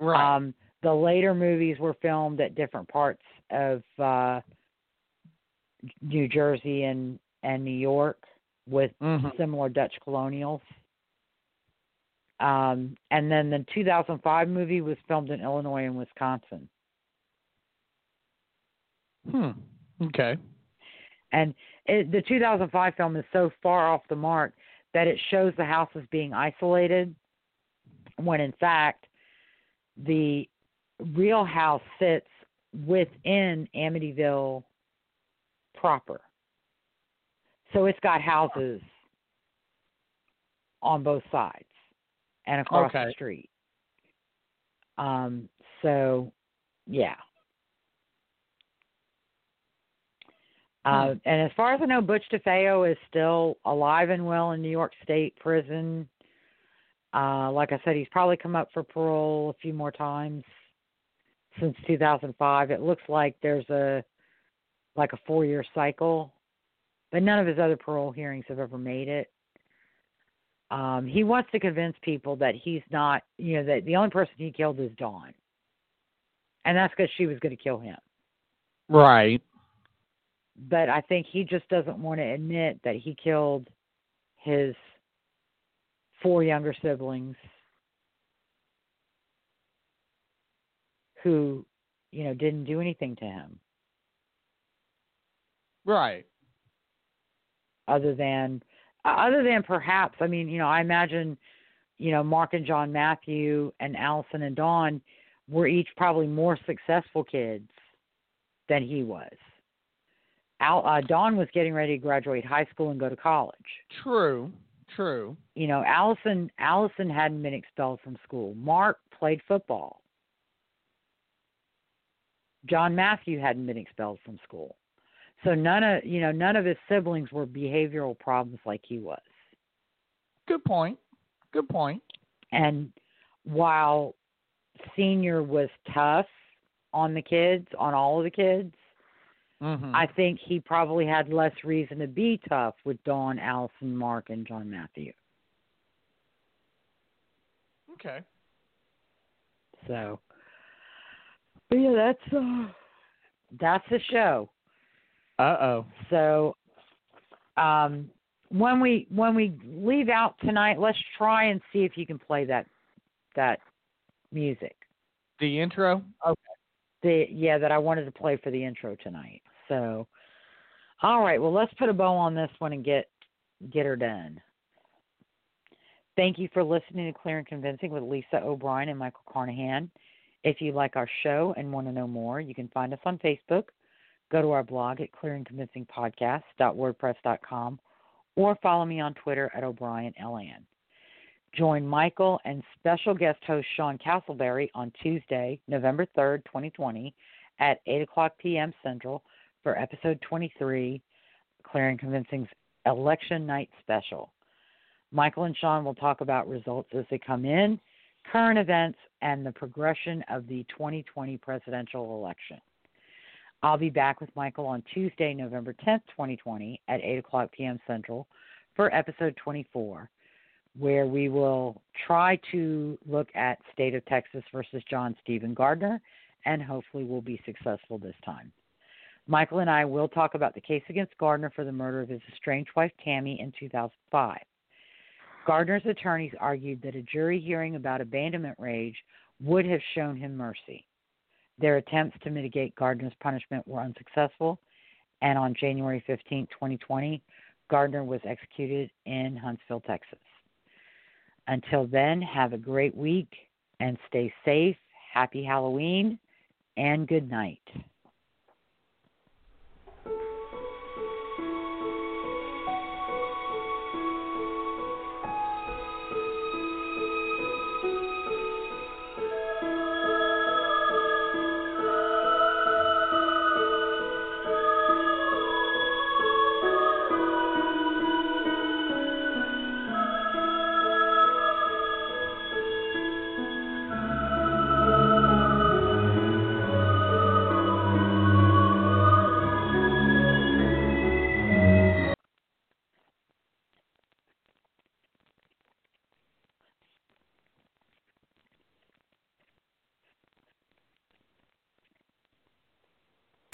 right. Um the later movies were filmed at different parts of uh New Jersey and and New York with Mhm. similar Dutch colonials. Um and then the 2005 movie was filmed in Illinois and Wisconsin. Hmm. Okay. And it, the 2005 film is so far off the mark that it shows the house as being isolated, when in fact, the real house sits within Amityville proper. So it's got houses on both sides and across Okay. the street. Um, so, yeah. Uh, and as far as I know, Butch DeFeo is still alive and well in New York State prison. Uh, like I said, he's probably come up for parole a few more times since 2005. It looks like there's a like a four-year cycle, but none of his other parole hearings have ever made it. Um, he wants to convince people that he's not, you know, that the only person he killed is Dawn, and that's because she was going to kill him. Right. But I think he just doesn't want to admit that he killed his four younger siblings who, you know, didn't do anything to him Right. other than other than perhaps I mean, you know, I imagine, you know, Mark and John Matthew and Allison and Dawn were each probably more successful kids than he was. Al, uh, Dawn was getting ready to graduate high school and go to college. True. True. You know, Allison Allison hadn't been expelled from school. Mark played football. John Matthew hadn't been expelled from school. So none of you know none of his siblings were behavioral problems like he was. Good point. Good point. And while senior was tough on the kids, on all of the kids, Mm-hmm. I think he probably had less reason to be tough with Dawn, Allison, Mark, and John Matthew. okay. So, but yeah, that's uh, that's the show. Uh oh. So, um, when we when we leave out tonight, let's try and see if you can play that that music. The intro. Okay. The yeah that I wanted to play for the intro tonight. So, all right, well let's put a bow on this one and get get her done. Thank you for listening to Clear and Convincing with Lisa O'Brien and Michael Carnahan. If you like our show and want to know more, you can find us on Facebook. Go to our blog at clearandconvincingpodcast.wordpress.com or follow me on Twitter at O'BrienLN. Join Michael and special guest host Sean Castleberry on Tuesday, November 3rd, 2020 at 8 o'clock p.m. Central for episode 23, Clear and Convincing's Election Night Special. Michael and Sean will talk about results as they come in, current events, and the progression of the 2020 presidential election. I'll be back with Michael on Tuesday, November 10th, 2020, at 8 o'clock p.m. Central for episode 24, where we will try to look at State of Texas versus John Stephen Gardner, and hopefully we'll be successful this time. Michael and I will talk about the case against Gardner for the murder of his estranged wife Tammy in 2005. Gardner's attorneys argued that a jury hearing about abandonment rage would have shown him mercy. Their attempts to mitigate Gardner's punishment were unsuccessful, and on January 15, 2020, Gardner was executed in Huntsville, Texas. Until then, have a great week and stay safe. Happy Halloween and good night.